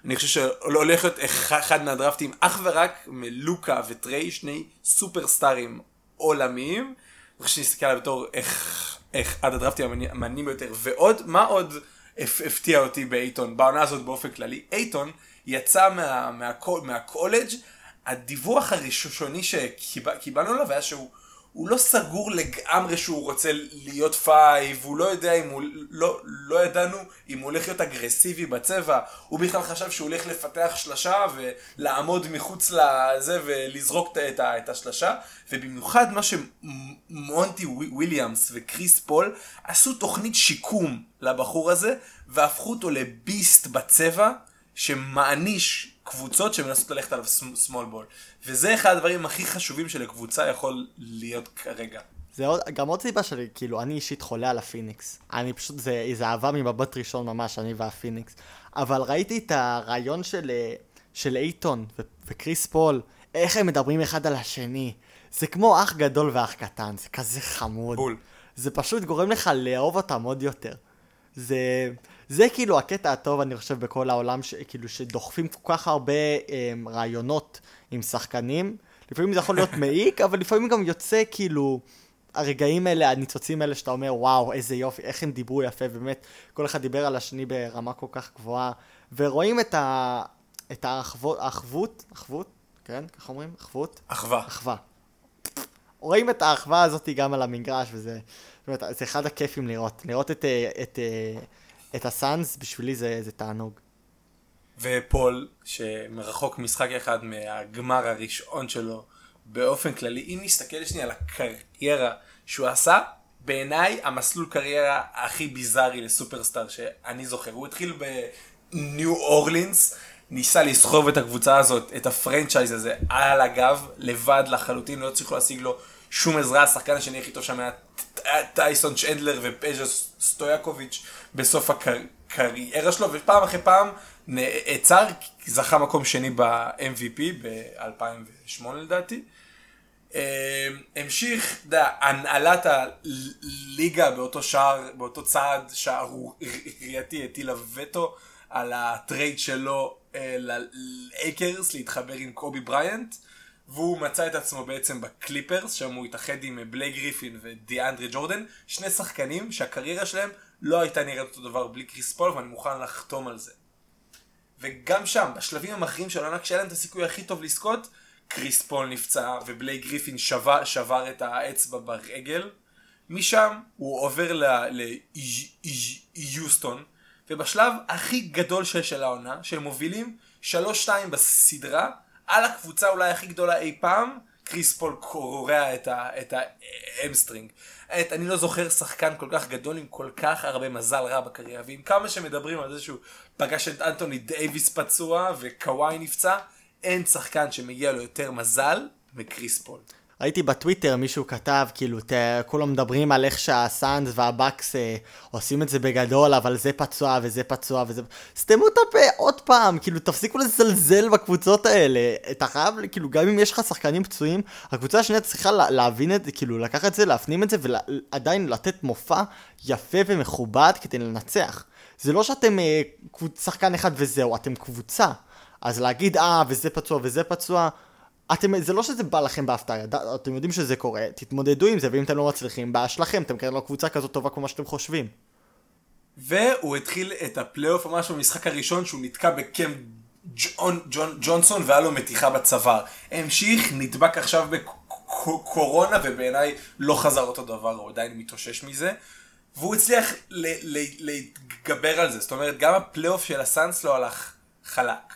אני חושב שהולך להיות אחד מהדראפטים אך ורק מלוקה וטריי שני סופרסטארים עולמיים אני שנסתכל עליו בתור איך אחד הדרפטים המעניינים ביותר. ועוד, מה עוד הפתיע אותי באייטון, בעונה הזאת באופן כללי? אייטון יצא מה, מה, מהקולג', הדיווח הראשוני שקיבלנו עליו היה שהוא הוא לא סגור לגמרי שהוא רוצה להיות five, הוא לא יודע אם הוא, לא, לא ידענו אם הוא הולך להיות אגרסיבי בצבע, הוא בכלל חשב שהוא הולך לפתח שלשה ולעמוד מחוץ לזה ולזרוק את, את השלשה, ובמיוחד מה שמונטי וויליאמס וקריס פול עשו תוכנית שיקום לבחור הזה, והפכו אותו ל beast בצבע, שמעניש קבוצות שמנסות ללכת עליו small ball. וזה אחד הדברים הכי חשובים שלקבוצה יכול להיות כרגע. זה עוד, גם עוד סיבה שלי, כאילו, אני אישית חולה על הפיניקס. אני פשוט, זה, זה אהבה ממבט ראשון ממש, אני והפיניקס. אבל ראיתי את הריאיון של, של אייטון ו- וקריס פול, איך הם מדברים אחד על השני. זה כמו אח גדול ואח קטן, זה כזה חמוד. בול. זה פשוט גורם לך לאהוב אותם עוד יותר. זה, זה כאילו הקטע הטוב, אני חושב, בכל העולם, ש, כאילו, שדוחפים כל כך הרבה um, ריאיונות עם שחקנים. לפעמים זה יכול להיות מעיק, אבל לפעמים גם יוצא כאילו... הרגעים האלה, הניצוצים האלה שאתה אומר, וואו, איזה יופי, איך הם דיברו יפה, באמת, כל אחד דיבר על השני ברמה כל כך גבוהה, ורואים את ה... את האחוות, האחוות, אחוות, כן, ככה אומרים? אחוות? אחווה. אחווה. רואים את האחווה הזאת גם על המגרש, וזה באמת, זה אחד הכיפים לראות. לראות את, אה, את, אה, את הסאנס, בשבילי זה, זה תענוג. ופול, שמרחוק משחק אחד מהגמר הראשון שלו באופן כללי, אם נסתכל שנייה על הקריירה שהוא עשה, בעיניי המסלול קריירה הכי ביזארי לסופרסטאר שאני זוכר. הוא התחיל בניו אורלינס, ניסה לסחוב את הקבוצה הזאת, את הפרנצ'ייז הזה, על הגב, לבד לחלוטין, לא הצליחו להשיג לו שום עזרה, השחקן השני הכי טוב שם היה טייסון צ'נדלר ופז'ה סטויאקוביץ' בסוף הקריירה שלו, ופעם אחרי פעם נעצר, זכה מקום שני ב-MVP ב-2008 לדעתי. אה, המשיך, אתה יודע, הנהלת הליגה באותו שער, באותו צעד שערורייתי הטילה וטו על הטרייד שלו אה, ללייקרס להתחבר עם קובי בריאנט. והוא מצא את עצמו בעצם בקליפרס, שם הוא התאחד עם בלייק גריפין ודיאנדרי ג'ורדן, שני שחקנים שהקריירה שלהם לא הייתה נראית אותו דבר בלי קריס פול, ואני מוכן לחתום על זה. וגם שם, בשלבים המכריעים של העונה, כשהיה להם את הסיכוי הכי טוב לזכות, קריס פול נפצע ובלייק גריפין שבר, שבר את האצבע ברגל. משם הוא עובר ליוסטון, ובשלב הכי גדול של, של העונה, שהם מובילים 3-2 בסדרה, על הקבוצה אולי הכי גדולה אי פעם, קריס פול קורע את ה hamstring. אני לא זוכר שחקן כל כך גדול עם כל כך הרבה מזל רע בקריירה, ועם כמה שמדברים על זה שהוא פגש את אנטוני דייוויס פצוע וקוואי נפצע, אין שחקן שמגיע לו יותר מזל מקריס פול. ראיתי בטוויטר מישהו כתב, כאילו, ת, כולם מדברים על איך שהסאנס והבקס אה, עושים את זה בגדול, אבל זה פצוע וזה פצוע וזה... סתמו את הפה עוד פעם, כאילו, תפסיקו לזלזל בקבוצות האלה. אתה חייב, כאילו, גם אם יש לך שחקנים פצועים, הקבוצה השנייה צריכה לה, להבין את זה, כאילו, לקחת את זה, להפנים את זה, ועדיין לתת מופע יפה ומכובד כדי לנצח. זה לא שאתם אה, שחקן אחד וזהו, אתם קבוצה. אז להגיד, אה, וזה פצוע וזה פצוע... אתם, זה לא שזה בא לכם בהפתעה, אתם יודעים שזה קורה, תתמודדו עם זה, ואם אתם לא מצליחים, בעיה שלכם, אתם כנראה לא קבוצה כזאת טובה כמו שאתם חושבים. והוא התחיל את הפלייאוף ממש במשחק הראשון שהוא נתקע בקם ג'ון, ג'ון, ג'ונסון והיה לו מתיחה בצוואר. המשיך, נדבק עכשיו בקורונה ובעיניי לא חזר אותו דבר, הוא עדיין מתאושש מזה. והוא הצליח להתגבר על זה, זאת אומרת גם הפלייאוף של הסאנס לא הלך חלק.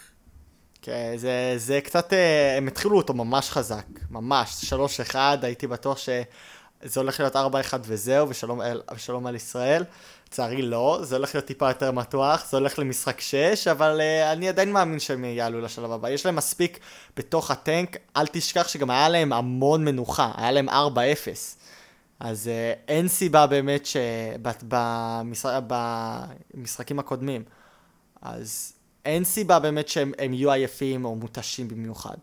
כן, זה, זה קצת, אה, הם התחילו אותו ממש חזק, ממש, 3-1, הייתי בטוח שזה הולך להיות 4-1 וזהו, ושלום, ושלום על ישראל. לצערי לא, זה הולך להיות טיפה יותר מתוח, זה הולך למשחק 6, אבל uh, אני עדיין מאמין שהם יעלו לשלב הבא. יש להם מספיק בתוך הטנק, אל תשכח שגם היה להם המון מנוחה, היה להם 4-0. אז uh, אין סיבה באמת שבמשחקים הקודמים. אז אין סיבה באמת שהם יהיו עייפים או מותשים במיוחד.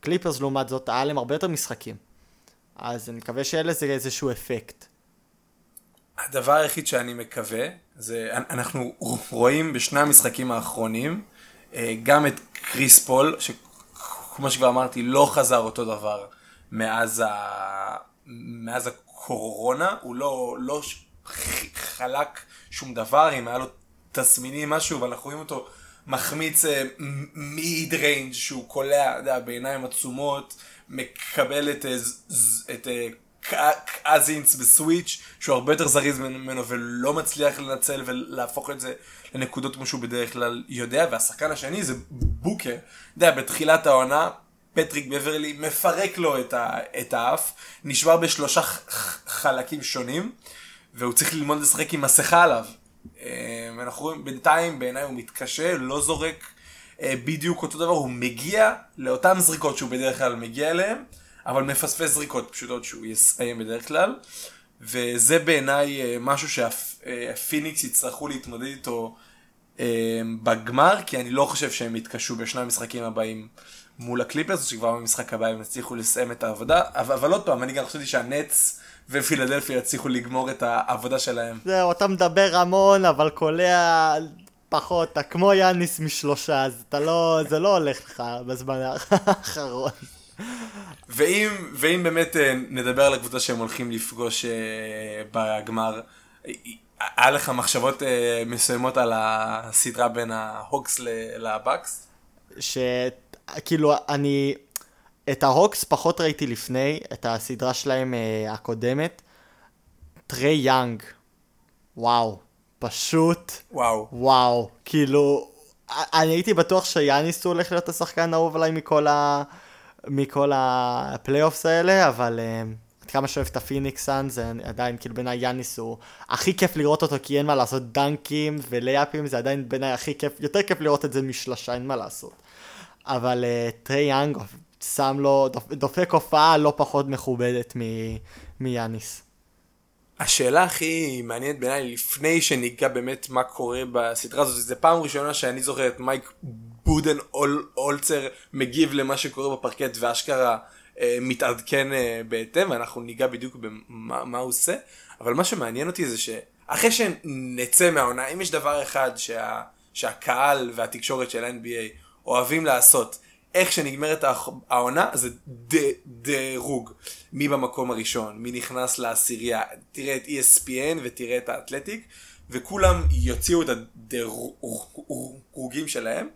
קליפרס לעומת זאת, היה להם הרבה יותר משחקים. אז אני מקווה שיהיה לזה איזשהו אפקט. הדבר היחיד שאני מקווה, זה אנחנו רואים בשני המשחקים האחרונים, אה, גם את קריס פול, שכמו שכבר אמרתי, לא חזר אותו דבר מאז, ה... מאז הקורונה, הוא לא, לא חלק שום דבר, אם היה לו תסמינים משהו, ואנחנו רואים אותו מחמיץ mid אה, range שהוא קולע, בעיניים עצומות, מקבל את, אה, את אה, קאזינס בסוויץ', שהוא הרבה יותר זריז ממנו ולא מצליח לנצל ולהפוך את זה לנקודות כמו שהוא בדרך כלל יודע, והשחקן השני זה בוקר. יודע, בתחילת העונה, פטריק בברלי מפרק לו את, ה, את האף, נשבר בשלושה חלקים שונים, והוא צריך ללמוד לשחק עם מסכה עליו. אמ, אנחנו רואים בינתיים בעיניי הוא מתקשה, לא זורק אה, בדיוק אותו דבר, הוא מגיע לאותן זריקות שהוא בדרך כלל מגיע אליהן, אבל מפספס זריקות פשוטות שהוא יסיים בדרך כלל, וזה בעיניי אה, משהו שהפיניקס יצטרכו להתמודד איתו אה, בגמר, כי אני לא חושב שהם יתקשו בשני המשחקים הבאים מול הקליפרס, שכבר במשחק הבא הם יצליחו לסיים את העבודה, אבל, אבל עוד פעם, אני גם חשבתי שהנץ... ופילדלפיה יצליחו לגמור את העבודה שלהם. זהו, אתה מדבר המון, אבל קולע פחות, אתה כמו יאניס משלושה, אז אתה לא, זה לא הולך לך בזמן האחרון. ואם, ואם באמת אה, נדבר על הקבוצה שהם הולכים לפגוש uh, בגמר, היה לך מחשבות אה, מסוימות על הסדרה בין ההוקס לבקס? שכאילו אני את ההוקס פחות ראיתי לפני את הסדרה שלהם אה, הקודמת טרי יאנג וואו פשוט וואו. וואו כאילו אני הייתי בטוח שיאניס הוא הולך להיות השחקן האהוב עליי מכל ה... מכל הפלייאופס האלה אבל אה, עד כמה שאוהב את הפיניקס סאן זה עדיין כאילו בעיניי יאניס הוא הכי כיף לראות אותו כי אין מה לעשות דנקים ולייאפים זה עדיין בעיניי הכי כיף יותר כיף לראות את זה משלושה אין מה לעשות. אבל uh, טרי יאנג שם לו, דופ, דופק הופעה לא פחות מכובדת מ- מיאניס. השאלה הכי מעניינת בעיניי לפני שניגע באמת מה קורה בסדרה הזאת זה פעם ראשונה שאני זוכר את מייק בודן אול, אולצר מגיב למה שקורה בפרקט ואשכרה אה, מתעדכן אה, בהתאם ואנחנו ניגע בדיוק במה מה הוא עושה אבל מה שמעניין אותי זה שאחרי שנצא מהעונה אם יש דבר אחד שה, שהקהל והתקשורת של NBA אוהבים לעשות איך שנגמרת העונה זה דירוג. מי במקום הראשון, מי נכנס לעשירייה, תראה את ESPN ותראה את האתלטיק, וכולם יוציאו את הדירוגים שלהם,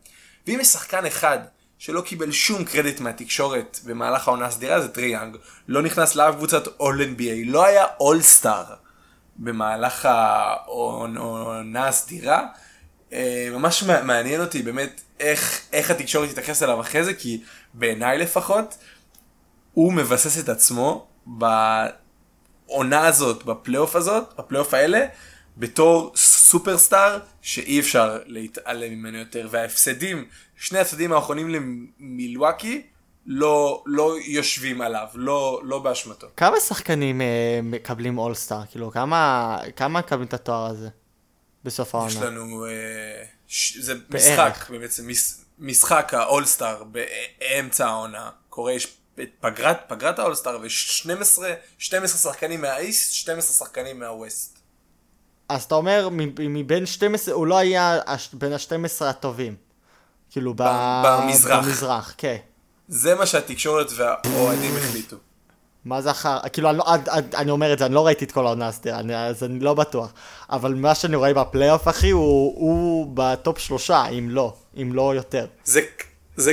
ואם יש שחקן אחד שלא קיבל שום קרדיט מהתקשורת במהלך העונה הסדירה זה טרי יאנג, לא נכנס לאף קבוצת All NBA, לא היה אולסטאר במהלך העונה הסדירה. אה, ממש מע- מעניין אותי באמת איך, איך התקשורת תתייחס אליו אחרי זה, כי בעיניי לפחות, הוא מבסס את עצמו בעונה הזאת, בפלייאוף הזאת, בפלייאוף האלה, בתור סופרסטאר שאי אפשר להתעלם ממנו יותר, וההפסדים, שני ההפסדים האחרונים למילואקי, לא, לא יושבים עליו, לא, לא באשמתו. כמה שחקנים אה, מקבלים אולסטאר? כאילו, כמה, כמה מקבלים את התואר הזה בסוף העונה? יש לנו, אה, ש... זה בערך. משחק, בעצם מש... משחק האולסטאר באמצע העונה, קורה, יש את פגרת, פגרת האולסטאר ו-12 12 שחקנים מהאיסט, 12 שחקנים מהווסט. אז אתה אומר, מבין 12, הוא לא היה בין ה-12 הטובים. כאילו, ב... במזרח. במזרח, כן. זה מה שהתקשורת והאוהדים החליטו. מה זה אחר, כאילו אני, לא, עד, אני אומר את זה, אני לא ראיתי את כל העונה הסדירה, אז אני לא בטוח. אבל מה שאני רואה בפלייאוף אחי, הוא, הוא בטופ שלושה, אם לא, אם לא יותר. זה, זה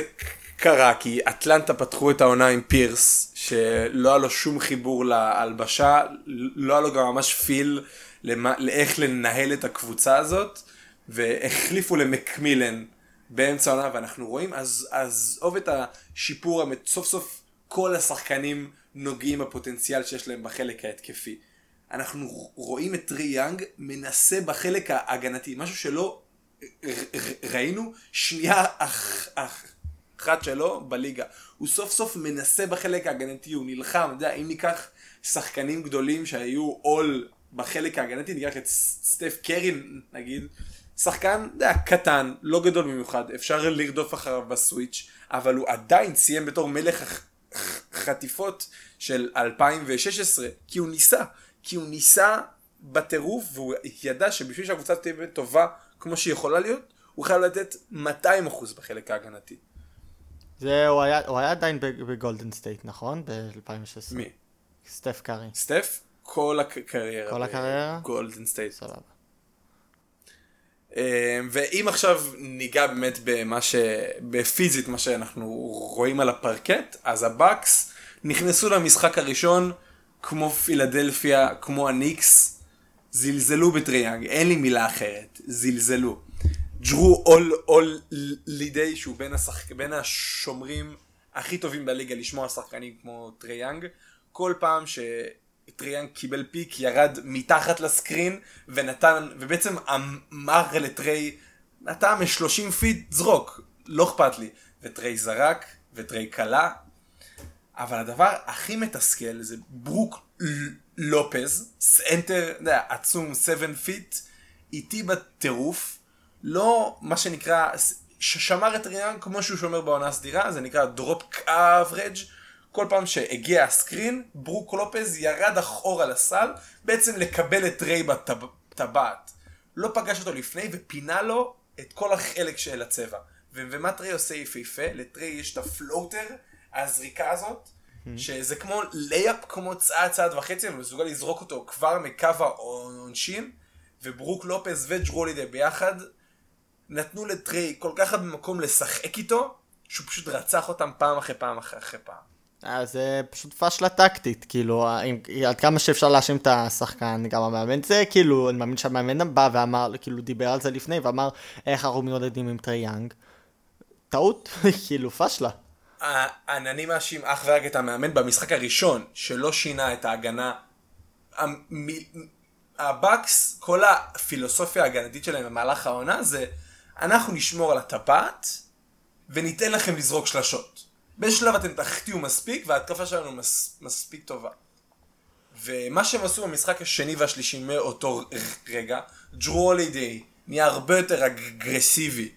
קרה כי אטלנטה פתחו את העונה עם פירס, שלא היה לו שום חיבור להלבשה, לא היה לו גם ממש פיל למה, לאיך לנהל את הקבוצה הזאת, והחליפו למקמילן באמצע העונה, ואנחנו רואים, אז עזוב את השיפור, סוף סוף כל השחקנים נוגעים בפוטנציאל שיש להם בחלק ההתקפי. אנחנו רואים את טרי יאנג מנסה בחלק ההגנתי, משהו שלא ראינו שנייה אח, אח, אחת שלו בליגה. הוא סוף סוף מנסה בחלק ההגנתי, הוא נלחם, אתה יודע, אם ניקח שחקנים גדולים שהיו עול בחלק ההגנתי, ניקח את סטף קרי נגיד, שחקן, אתה יודע, קטן, לא גדול במיוחד, אפשר לרדוף אחריו בסוויץ', אבל הוא עדיין סיים בתור מלך חטיפות של 2016, כי הוא ניסה, כי הוא ניסה בטירוף, והוא ידע שבשביל שהקבוצה תהיה טובה כמו שהיא יכולה להיות, הוא חייב לתת 200% בחלק ההגנתי. זה, הוא היה, הוא היה עדיין בג- בגולדן סטייט, נכון? ב-2016. מי? סטף קארי. סטף? כל הקריירה. כל הקריירה? גולדן סטייט. סבבה. אמ, ואם עכשיו ניגע באמת במה ש... בפיזית מה שאנחנו רואים על הפרקט, אז הבאקס נכנסו למשחק הראשון כמו פילדלפיה, כמו הניקס, זלזלו בטרי יאנג, אין לי מילה אחרת, זלזלו. ג'רו הולידיי שהוא בין, השחק... בין השומרים הכי טובים בליגה לשמור על שחקנים כמו טרי יאנג, כל פעם שטרי יאנג קיבל pick ירד מתחת ל screen ונתן, ובעצם אמר לטרי, אתה מ-30 feet זרוק, לא אכפת לי. וטרי זרק, וטרי קלע, אבל הדבר הכי מתסכל זה ברוק לופז, סנטר, עצום 7 feet, איטי בטירוף, לא מה שנקרא, ששמר את ריאן כמו שהוא שומר בעונה הסדירה, זה נקרא drop coverage כל פעם שהגיע ה screen, ברוק לופז ירד אחורה לסל, בעצם לקבל את טריי בטבעת. לא פגש אותו לפני ופינה לו את כל החלק של הצבע. ו- ומה טריי עושה יפהפה? לטריי יש את ה floater, הזריקה הזאת, שזה כמו layup כמו צעד צעד וחצי, אבל מסוגל לזרוק אותו כבר מקו העונשין, וברוק לופז וג'רו הולידיי ביחד נתנו לטריי כל כך הרבה מקום לשחק איתו, שהוא פשוט רצח אותם פעם אחרי פעם אחרי, אחרי פעם. אה, זה פשוט פשלה טקטית, כאילו, אם, עד כמה שאפשר להאשים את השחקן, גם המאמן, זה כאילו, אני מאמין שהמאמן בא ואמר, כאילו, דיבר על זה לפני, ואמר, איך אנחנו מתמודדים עם טרי יאנג. טעות, כאילו, פשלה. ה- אני מאשים אך ורק את המאמן במשחק הראשון, שלא שינה את ההגנה. הבאקס, כל הפילוסופיה ההגנתית שלהם במהלך העונה זה, אנחנו נשמור על הטבעת, וניתן לכם לזרוק שלשות. באיזשהו שלב אתם תחטיאו מספיק, וההתקפה שלנו מס, מספיק טובה. ומה שהם עשו במשחק השני והשלישי מאותו רגע, ג'רו הולידיי נהיה הרבה יותר אגרסיבי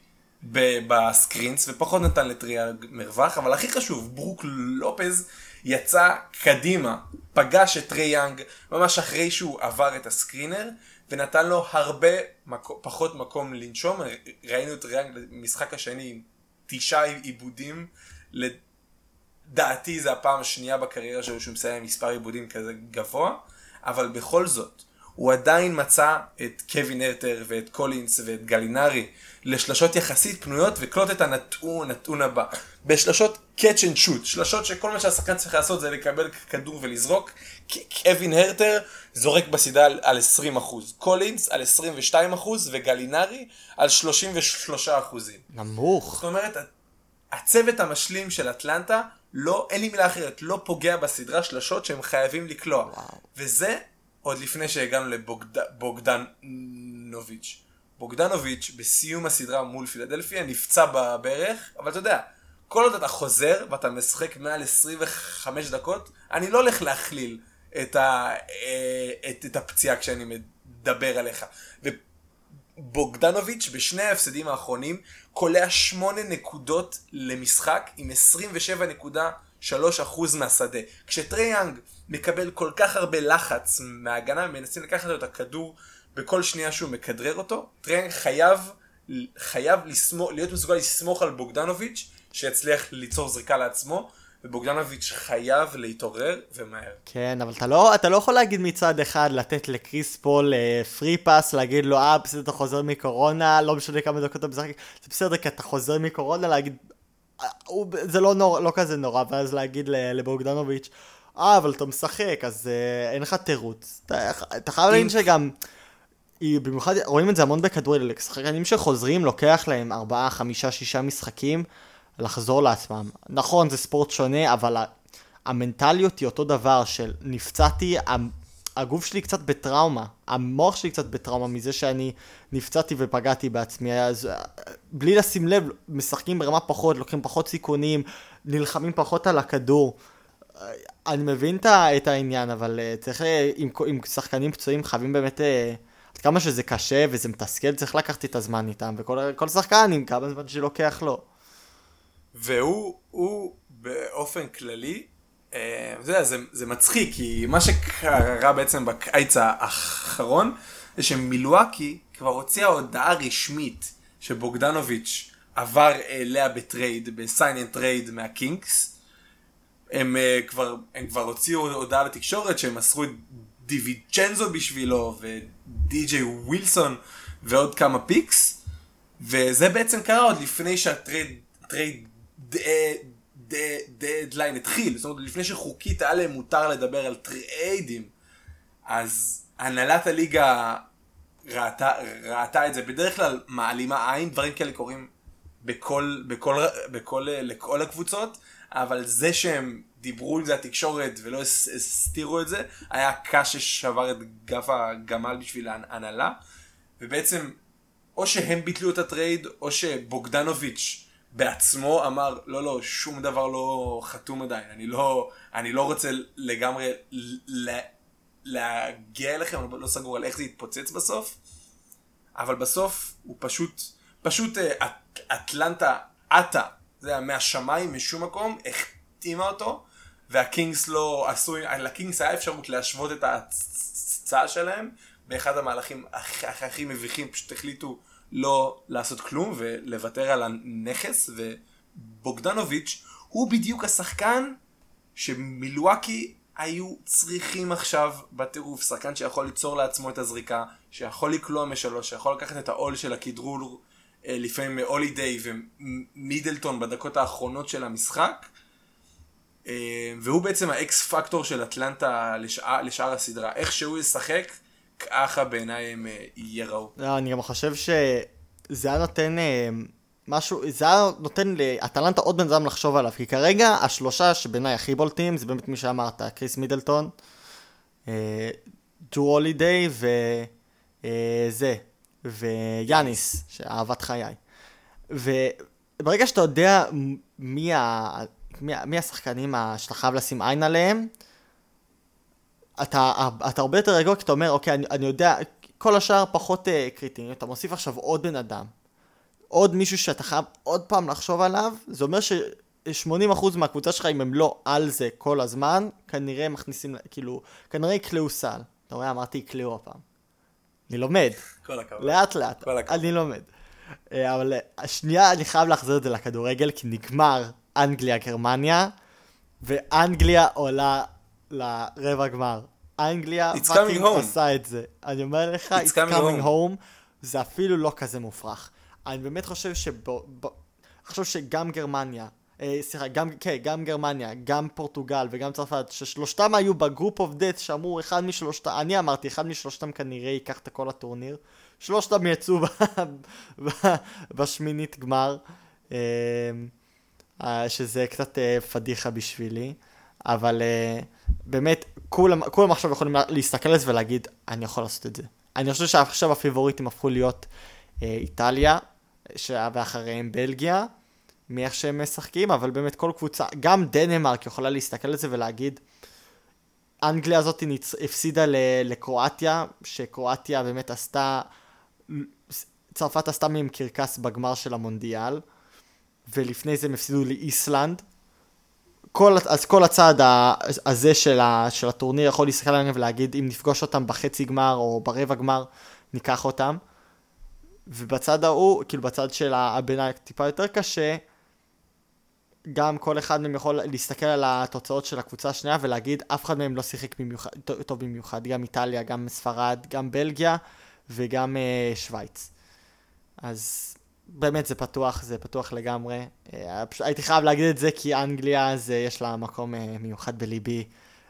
ב screens, ופחות נתן לטריי מרווח, אבל הכי חשוב, ברוק לופז יצא קדימה, פגש את טרי יאנג ממש אחרי שהוא עבר את ה screener, ונתן לו הרבה מקו, פחות מקום לנשום. ראינו את טרי יאנג במשחק השני עם תשעה איבודים. לדעתי זה הפעם השנייה בקריירה שלו שהוא מסיים מספר איבודים כזה גבוה, אבל בכל זאת, הוא עדיין מצא את קווין הרטר ואת קולינס ואת גלינרי לשלשות יחסית פנויות וקלוט את הנתון, הנתון הבא. בשלשות catch and shoot, שלשות שכל מה שהשחקן צריך לעשות זה לקבל כדור ולזרוק. קווין הרטר זורק בסדרה על, על 20%, קולינס על 22% וגלינרי על 33%. נמוך. זאת אומרת, הצוות המשלים של אטלנטה, לא, אין לי מילה אחרת, לא פוגע בסדרה שלשות שהם חייבים לקלוע. וואו. וזה עוד לפני שהגענו לבוגדנוביץ'. בוגדנוביץ' בסיום הסדרה מול פילדלפיה נפצע בברך, אבל אתה יודע, כל עוד אתה חוזר ואתה משחק מעל 25 דקות, אני לא הולך להכליל את, ה, אה, את, את הפציעה כשאני מדבר עליך. ובוגדנוביץ' בשני ההפסדים האחרונים קולע 8 נקודות למשחק עם 27.3% מהשדה. כשטרי יאנג מקבל כל כך הרבה לחץ מההגנה, מנסים לקחת לו את הכדור בכל שנייה שהוא מכדרר אותו, טרי יאנג חייב, חייב לסמוך, להיות מסוגל לסמוך על בוגדנוביץ' שיצליח ליצור זריקה לעצמו. ובוגדנוביץ' חייב להתעורר ומהר. כן, אבל אתה לא, אתה לא יכול להגיד מצד אחד לתת לקריס פול פרי פאס, להגיד לו, אה, בסדר, אתה חוזר מקורונה, לא משנה כמה דקות אתה משחק, זה בסדר, כי אתה חוזר מקורונה, להגיד, "אה, הוא, זה לא, נור, לא כזה נורא, ואז להגיד לבוגדנוביץ', אה, אבל אתה משחק, אז אה, אין לך תירוץ. אתה, אתה חייב להבין שגם... היא במיוחד, רואים את זה המון בכדורגל, שחקנים שחוזרים לוקח להם 4, 5, 6 משחקים לחזור לעצמם. נכון, זה ספורט שונה, אבל המנטליות היא אותו דבר של נפצעתי, הגוף שלי קצת בטראומה, המוח שלי קצת בטראומה מזה שאני נפצעתי ופגעתי בעצמי, אז אה, בלי לשים לב, משחקים ברמה פחות, לוקחים פחות סיכונים, נלחמים פחות על הכדור. אה, אני מבין את העניין, אבל אה, צריך, עם, עם שחקנים פצועים חייבים באמת, עד כמה שזה קשה וזה מתסכל, צריך לקחת את הזמן איתם, וכל כל שחקן עם כמה זמן שלוקח לו. והוא, הוא באופן כללי, אה, יודע, זה, זה מצחיק, כי מה שקרה בעצם בקיץ האחרון, זה שמילואקי כבר הוציאה הודעה רשמית שבוגדנוביץ' עבר אליה בטרייד, בסיין אנד טרייד מהקינקס. הם, אה, כבר, הם כבר הוציאו הודעה לתקשורת שהם מסרו את דיוויצ'נזו בשבילו ודי.ג'יי ווילסון ועוד כמה picks. וזה בעצם קרה עוד לפני שה trade trade deadline התחיל, זאת אומרת לפני שחוקית היה להם מותר לדבר על טריידים, אז הנהלת הליגה ראתה, ראתה את זה, בדרך כלל מעלימה עין, דברים כאלה קורים בכל, בכל, בכל, לכל הקבוצות, אבל זה שהם דיברו על זה התקשורת ולא הס- הסתירו את זה, היה קש ששבר את גב הגמל בשביל ההנהלה, ובעצם או שהם ביטלו את ה trade, או שבוגדנוביץ' בעצמו אמר, לא, לא, שום דבר לא חתום עדיין, אני לא, אני לא רוצה לגמרי ל- להגיע אליכם, אני לא סגור על איך זה יתפוצץ בסוף, אבל בסוף הוא פשוט, פשוט אה, אט- אטלנטה עטה, זה היה מהשמיים, משום מקום, החתימה אותו, והקינגס לא עשו, לקינגס היה אפשרות להשוות את ההצעה שלהם, באחד המהלכים הכי, הכי מביכים, פשוט החליטו לא לעשות כלום ולוותר על הנכס, ובוגדנוביץ' הוא בדיוק השחקן שמילואקי היו צריכים עכשיו בטירוף שחקן שיכול ליצור לעצמו את הזריקה, שיכול לקלוע משלוש, שיכול לקחת את העול של הכדרור אה, לפעמים הולידיי ומידלטון בדקות האחרונות של המשחק. אה, והוא בעצם האקס פקטור של אטלנטה לשאר הסדרה. איך שהוא ישחק, ככה בעיניי הם אה, ייראו. לא, אני גם חושב שזה היה נותן אה, משהו, זה היה נותן לאטלנטה עוד בן אדם לחשוב עליו, כי כרגע השלושה שבעיניי הכי בולטים זה באמת מי שאמרת, קריס מידלטון, אה, ג'ו הולידיי וזה, ויאניס, שאהבת חיי. וברגע שאתה יודע מי, ה, מי השחקנים שאתה חייב לשים עין עליהם, אתה, אתה הרבה יותר רגוע כי אתה אומר, אוקיי, אני, אני יודע, כל השאר פחות uh, קריטיים, אתה מוסיף עכשיו עוד בן אדם, עוד מישהו שאתה חייב עוד פעם לחשוב עליו, זה אומר ש-80% מהקבוצה שלך, אם הם לא על זה כל הזמן, כנראה מכניסים, כאילו, כנראה יקלעו סל. אתה רואה, אמרתי יקלעו הפעם. אני לומד. כל הכבוד. לאט לאט, כל הכבוד. אני לומד. אה, אבל השנייה אני חייב להחזיר את זה לכדורגל, כי נגמר אנגליה-גרמניה, ואנגליה עולה לרבע גמר. אנגליה fucking. עושה את זה. אני אומר לך, It's it's coming coming home. home, זה אפילו לא כזה מופרך. אני באמת חושב שבו... ב- אני חושב שגם גרמניה, אה, סליחה, גם, כן, גם גרמניה, גם פורטוגל וגם צרפת, ששלושתם היו ב group of death, שאמרו אחד משלושתם, אני אמרתי, אחד משלושתם כנראה ייקח את כל הטורניר. שלושתם יצאו ב- ב- בשמינית גמר, אה, אה, שזה קצת אה, פדיחה בשבילי, אבל אה, באמת, כולם, כולם עכשיו יכולים להסתכל על זה ולהגיד, אני יכול לעשות את זה. אני חושב שעכשיו הפיבוריטים הפכו להיות אה, איטליה, ואחריהם בלגיה, מאיך שהם משחקים, אבל באמת כל קבוצה, גם דנמרק יכולה להסתכל על זה ולהגיד, אנגליה הזאת ניצ... הפסידה ל... לקרואטיה, שקרואטיה באמת עשתה, צרפת עשתה מהם קרקס בגמר של המונדיאל, ולפני זה הם הפסידו לאיסלנד. כל, אז כל הצעד הזה של, ה, של הטורניר יכול להסתכל עליהם ולהגיד, אם נפגוש אותם בחצי גמר או ברבע גמר, ניקח אותם. ובצד ההוא, כאילו בצד של הביניים טיפה יותר קשה, גם כל אחד מהם יכול להסתכל על התוצאות של הקבוצה השנייה ולהגיד, אף אחד מהם לא שיחק במיוחד, טוב במיוחד, גם איטליה, גם ספרד, גם בלגיה וגם אה, שווייץ. אז באמת זה פתוח, זה פתוח לגמרי. אה, הייתי חייב להגיד את זה כי אנגליה, זה, יש לה מקום אה, מיוחד בליבי,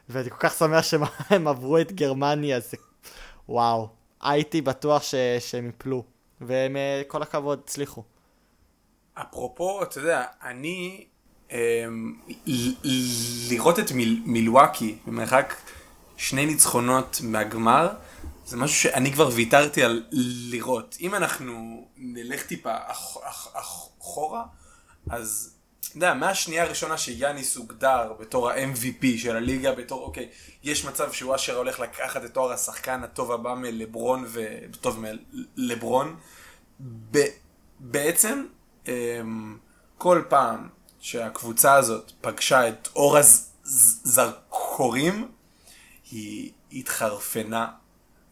ואני כל כך שמח שהם עברו את גרמניה, זה וואו. הייתי בטוח ש, שהם יפלו, והם, אה, כל הכבוד, הצליחו. אפרופו, אתה יודע, אני... אמ, לראות את מיל- מילואקי במרחק שני ניצחונות מהגמר, זה משהו שאני כבר ויתרתי על לראות. אם אנחנו נלך טיפה אח- אח- אחורה, אז אתה יודע, מהשנייה הראשונה שיאניס הוגדר בתור ה-MVP של הליגה, בתור, אוקיי, יש מצב שהוא אשר הולך לקחת את תואר השחקן הטוב הבא מלברון, ו... טוב מלברון, ב... בעצם, אמ, כל פעם שהקבוצה הזאת פגשה את אור הזרקורים, היא התחרפנה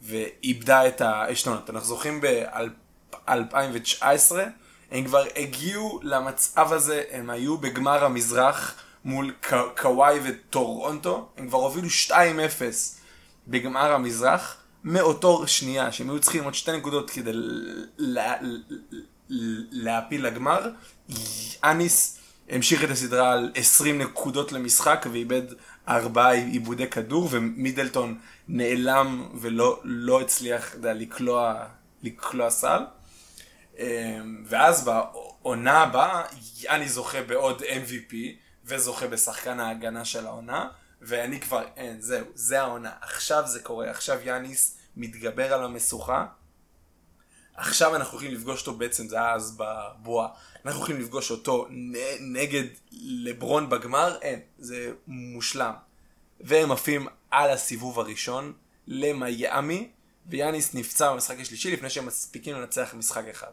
ואיבדה את העשתונות. אנחנו זוכרים ב-2019, הם כבר הגיעו למצב הזה, הם היו בגמר המזרח מול קוואי וטורונטו, הם כבר הובילו 2-0 בגמר המזרח, מאותו שנייה, שהם היו צריכים עוד שתי נקודות כדי לה- להעפיל לגמר, אניס המשיך את הסדרה על 20 נקודות למשחק ואיבד ארבעה עיבודי כדור ומידלטון נעלם ולא לא הצליח יודע, לקלוע, לקלוע סל. אמ, ואז בעונה הבאה אני זוכה בעוד MVP וזוכה בשחקן ההגנה של העונה ואני כבר אין זהו זה העונה. עכשיו זה קורה עכשיו יאניס מתגבר על המשוכה. עכשיו אנחנו הולכים לפגוש אותו בעצם זה היה אז בבועה אנחנו הולכים לפגוש אותו נ- נגד לברון בגמר אין זה מושלם והם עפים על הסיבוב הראשון למיאמי ויאניס נפצע במשחק השלישי לפני שהם מספיקים לנצח משחק אחד.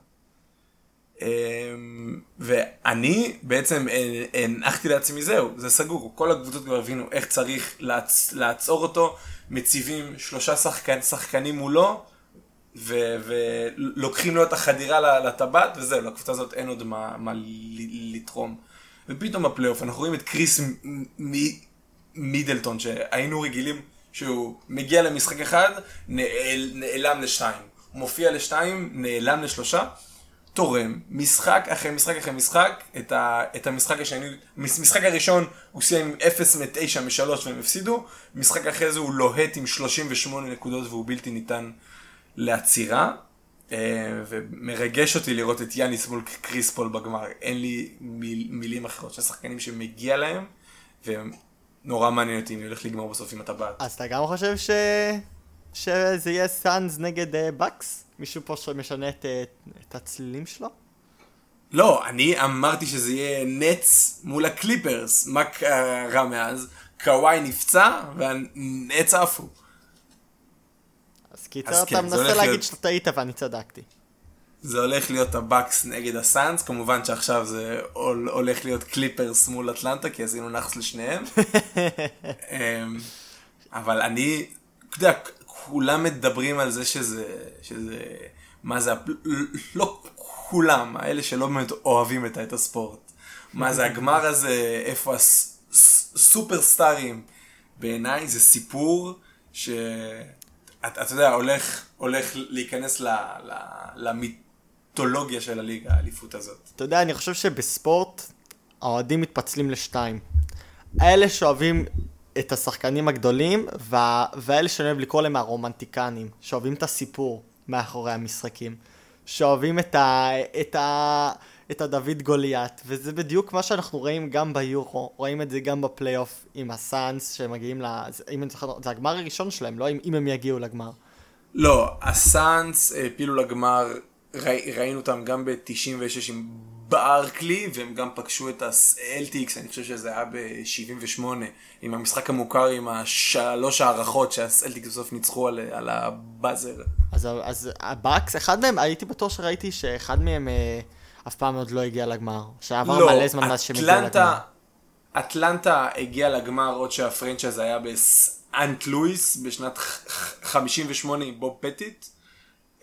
אמ, ואני בעצם הנחתי לעצמי זהו, זה סגור, כל הקבוצות כבר הבינו איך צריך לעצ... לעצור אותו, מציבים שלושה שחקנים מולו, ולוקחים לו את החדירה לטבעת, וזהו, לקבוצה הזאת אין עוד מה, מה לתרום. ופתאום בפלייאוף אנחנו רואים את קריס מידלטון, שהיינו רגילים שהוא מגיע למשחק אחד, נעל, נעלם לשתיים. מופיע לשתיים, נעלם לשלושה, תורם, משחק אחרי משחק אחרי משחק, את, ה, את המשחק השני, מש- משחק הראשון הוא סיים עם 0 מ-9 מ-3 והם הפסידו, משחק אחרי זה הוא לוהט עם 38 נקודות והוא בלתי ניתן לעצירה. אה, ומרגש אותי לראות את יאניס מול קריס פול בגמר, אין לי מיל, מילים אחרות, ששחקנים שמגיע להם, ונורא מעניין אותי אם הולך לגמור בסוף עם הטבעת. אז אתה גם חושב ש... שזה יהיה סאנז נגד אה, בקס? מישהו פה שמשנה את, אה, את הצלילים שלו? לא, אני אמרתי שזה יהיה נץ מול הקליפרס, מה קרה מאז? קוואי נפצע והנץ עפו. קיצר אתה כן, מנסה להגיד להיות- שאתה טעית ואני צדקתי. זה הולך להיות הבאקס נגד הסאנס, כמובן שעכשיו זה הול- הולך להיות קליפרס מול אטלנטה, כי עשינו נחס לשניהם. אמ, אבל אני, אתה יודע, כולם מדברים על זה שזה, שזה, מה זה, לא כולם, האלה שלא באמת אוהבים את, את הספורט. מה זה הגמר הזה, איפה הסופרסטארים. בעיניי זה סיפור ש... אתה יודע, הולך, הולך להיכנס ל, ל, למיתולוגיה של הליגה, האליפות הזאת. אתה יודע, אני חושב שבספורט האוהדים מתפצלים לשתיים. האלה שאוהבים את השחקנים הגדולים, וה... ואלה שאני אוהב לקרוא להם הרומנטיקנים, שאוהבים את הסיפור מאחורי המשחקים. שאוהבים את ה... את ה... את הדוד גוליית, וזה בדיוק מה שאנחנו רואים גם ביורו, רואים את זה גם בפלייאוף עם הסאנס שמגיעים ל... זה- אם אני זוכר, זה הגמר הראשון שלהם, לא אם, אם הם יגיעו לגמר. לא, הסאנס העפילו לגמר, ראי, ראינו אותם גם ב-96 עם ברקלי, והם גם פגשו את הסלטיקס, אני חושב שזה היה ב-78, עם המשחק המוכר עם השלוש הארכות שהסלטיקס בסוף ניצחו על, על ה buzzer. אז, אז הבאקס, אחד מהם, הייתי בטוח שראיתי שאחד מהם אה, אף פעם עוד לא הגיע לגמר. שעבר מלא זמן מאז שהם הגיעו לגמר. לא, אטלנטה, אטלנטה הגיע לגמר עוד שה franchise היה בסאנט לואיס בשנת ח- ח- 58 עם בוב פטיט.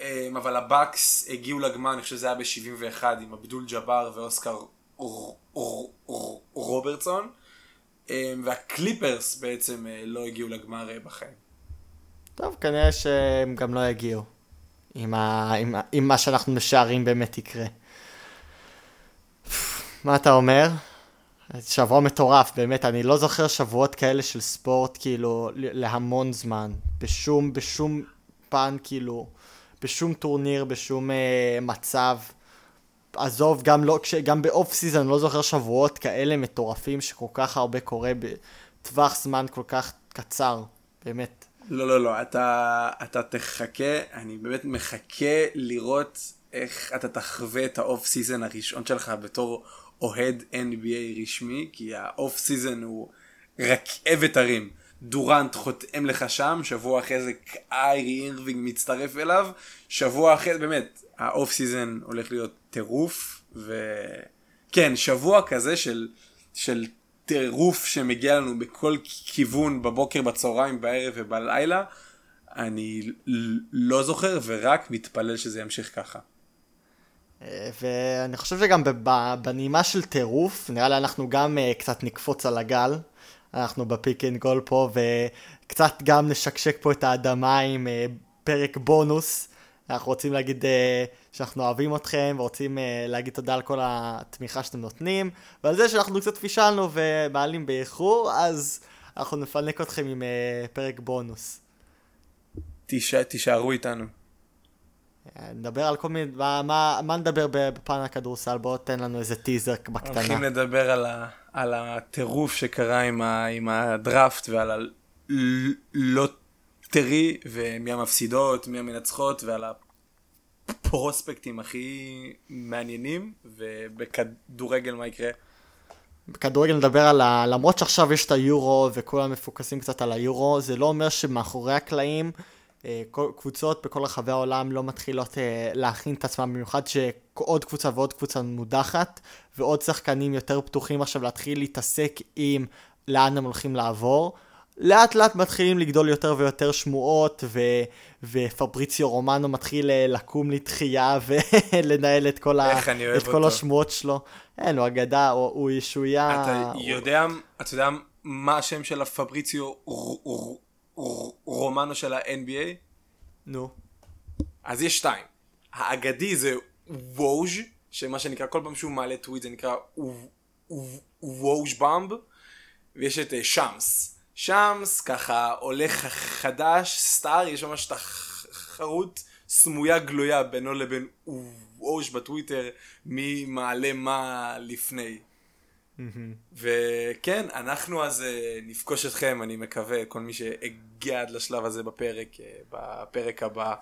אמ, אבל הבאקס הגיעו לגמר, אני חושב שזה היה ב-71 עם אבדול ג'אבר ואוסקר ר- ר- ר- רוברטסון. אמ, והקליפרס בעצם אה, לא הגיעו לגמר אה, בחיים. טוב, כנראה שהם גם לא יגיעו. אם, ה... אם, ה... אם מה שאנחנו משערים באמת יקרה. מה אתה אומר? שבוע מטורף, באמת, אני לא זוכר שבועות כאלה של ספורט, כאילו, להמון זמן. בשום, בשום פן, כאילו, בשום טורניר, בשום אה, מצב. עזוב, גם, לא, כש, גם ב off season, לא זוכר שבועות כאלה מטורפים שכל כך הרבה קורה בטווח זמן כל כך קצר, באמת. לא, לא, לא, אתה, אתה תחכה, אני באמת מחכה לראות איך אתה תחווה את ה off season הראשון שלך בתור אוהד NBA רשמי, כי ה off season הוא רכבת הרים. דורנט חותם לך שם, שבוע אחרי זה קיירי אירווינג מצטרף אליו, שבוע אחרי באמת, ה off season הולך להיות טירוף, וכן, שבוע כזה של, של טירוף שמגיע לנו בכל כיוון, בבוקר, בצהריים, בערב ובלילה, אני לא זוכר ורק מתפלל שזה ימשיך ככה. ואני חושב שגם בנימה של טירוף, נראה לי אנחנו גם אה, קצת נקפוץ על הגל. אנחנו ב Pick and Goal פה, וקצת גם נשקשק פה את האדמה עם אה, פרק בונוס. אנחנו רוצים להגיד אה, שאנחנו אוהבים אתכם, ורוצים להגיד תודה על כל התמיכה שאתם נותנים, ועל זה שאנחנו קצת פישלנו ומעלים באיחור, אז אנחנו נפנק אתכם עם פרק בונוס. תישא, תישארו איתנו. נדבר על כל מיני, מה, מה, מה נדבר בפן הכדורסל? בוא תן לנו איזה טיזר בקטנה. הולכים לדבר על, ה, על הטירוף שקרה עם, ה, עם הדראפט ועל הלוטרי ומי המפסידות, מי המנצחות ועל הפרוספקטים הכי מעניינים ובכדורגל מה יקרה. בכדורגל נדבר על ה... למרות שעכשיו יש את היורו וכולם מפוקסים קצת על היורו, זה לא אומר שמאחורי הקלעים קבוצות בכל רחבי העולם לא מתחילות אה, להכין את עצמם, במיוחד שעוד קבוצה ועוד קבוצה מודחת, ועוד שחקנים יותר פתוחים עכשיו להתחיל להתעסק עם לאן הם הולכים לעבור. לאט לאט מתחילים לגדול יותר ויותר שמועות, ו... ופבריציו רומנו מתחיל אה, לקום לתחייה ולנהל את כל, ה... את כל אותו. השמועות שלו. אין, הוא אגדה, הוא, הוא ישויה... אתה יודע, אתה יודע מה השם של הפבריציו רומנו של ה-NBA? נו. אז יש שתיים. האגדי זה ווז' שמה שנקרא, כל פעם שהוא מעלה טוויט זה נקרא ווז' במב, ויש את אה, שמס. שמס ככה הולך חדש, סטאר, יש ממש תחרות סמויה גלויה בינו לבין ווז' בטוויטר, מי מעלה מה לפני. וכן, אנחנו אז אה, נפגוש אתכם, אני מקווה, כל מי שהגיע עד לשלב הזה בפרק, אה, בפרק הבא.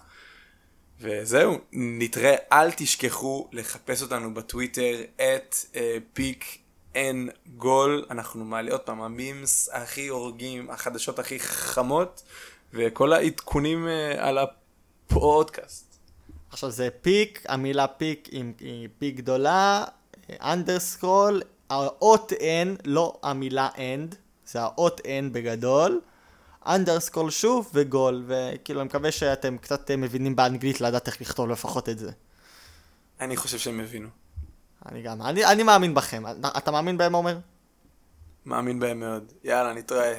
וזהו, נתראה, אל תשכחו לחפש אותנו בטוויטר, את פיק אין גול, אנחנו מעלה עוד פעם המימס הכי הורגים, החדשות הכי חמות, וכל העדכונים אה, על הפודקאסט. עכשיו זה פיק, המילה פיק עם, עם פיק גדולה, underscore, האות N, לא המילה end, זה האות N בגדול, underscore שוב וגול, וכאילו אני מקווה שאתם קצת מבינים באנגלית לדעת איך לכתוב לפחות את זה. אני חושב שהם הבינו. אני גם, אני, אני מאמין בכם, אתה מאמין בהם עומר? מאמין בהם מאוד. יאללה, נתראה.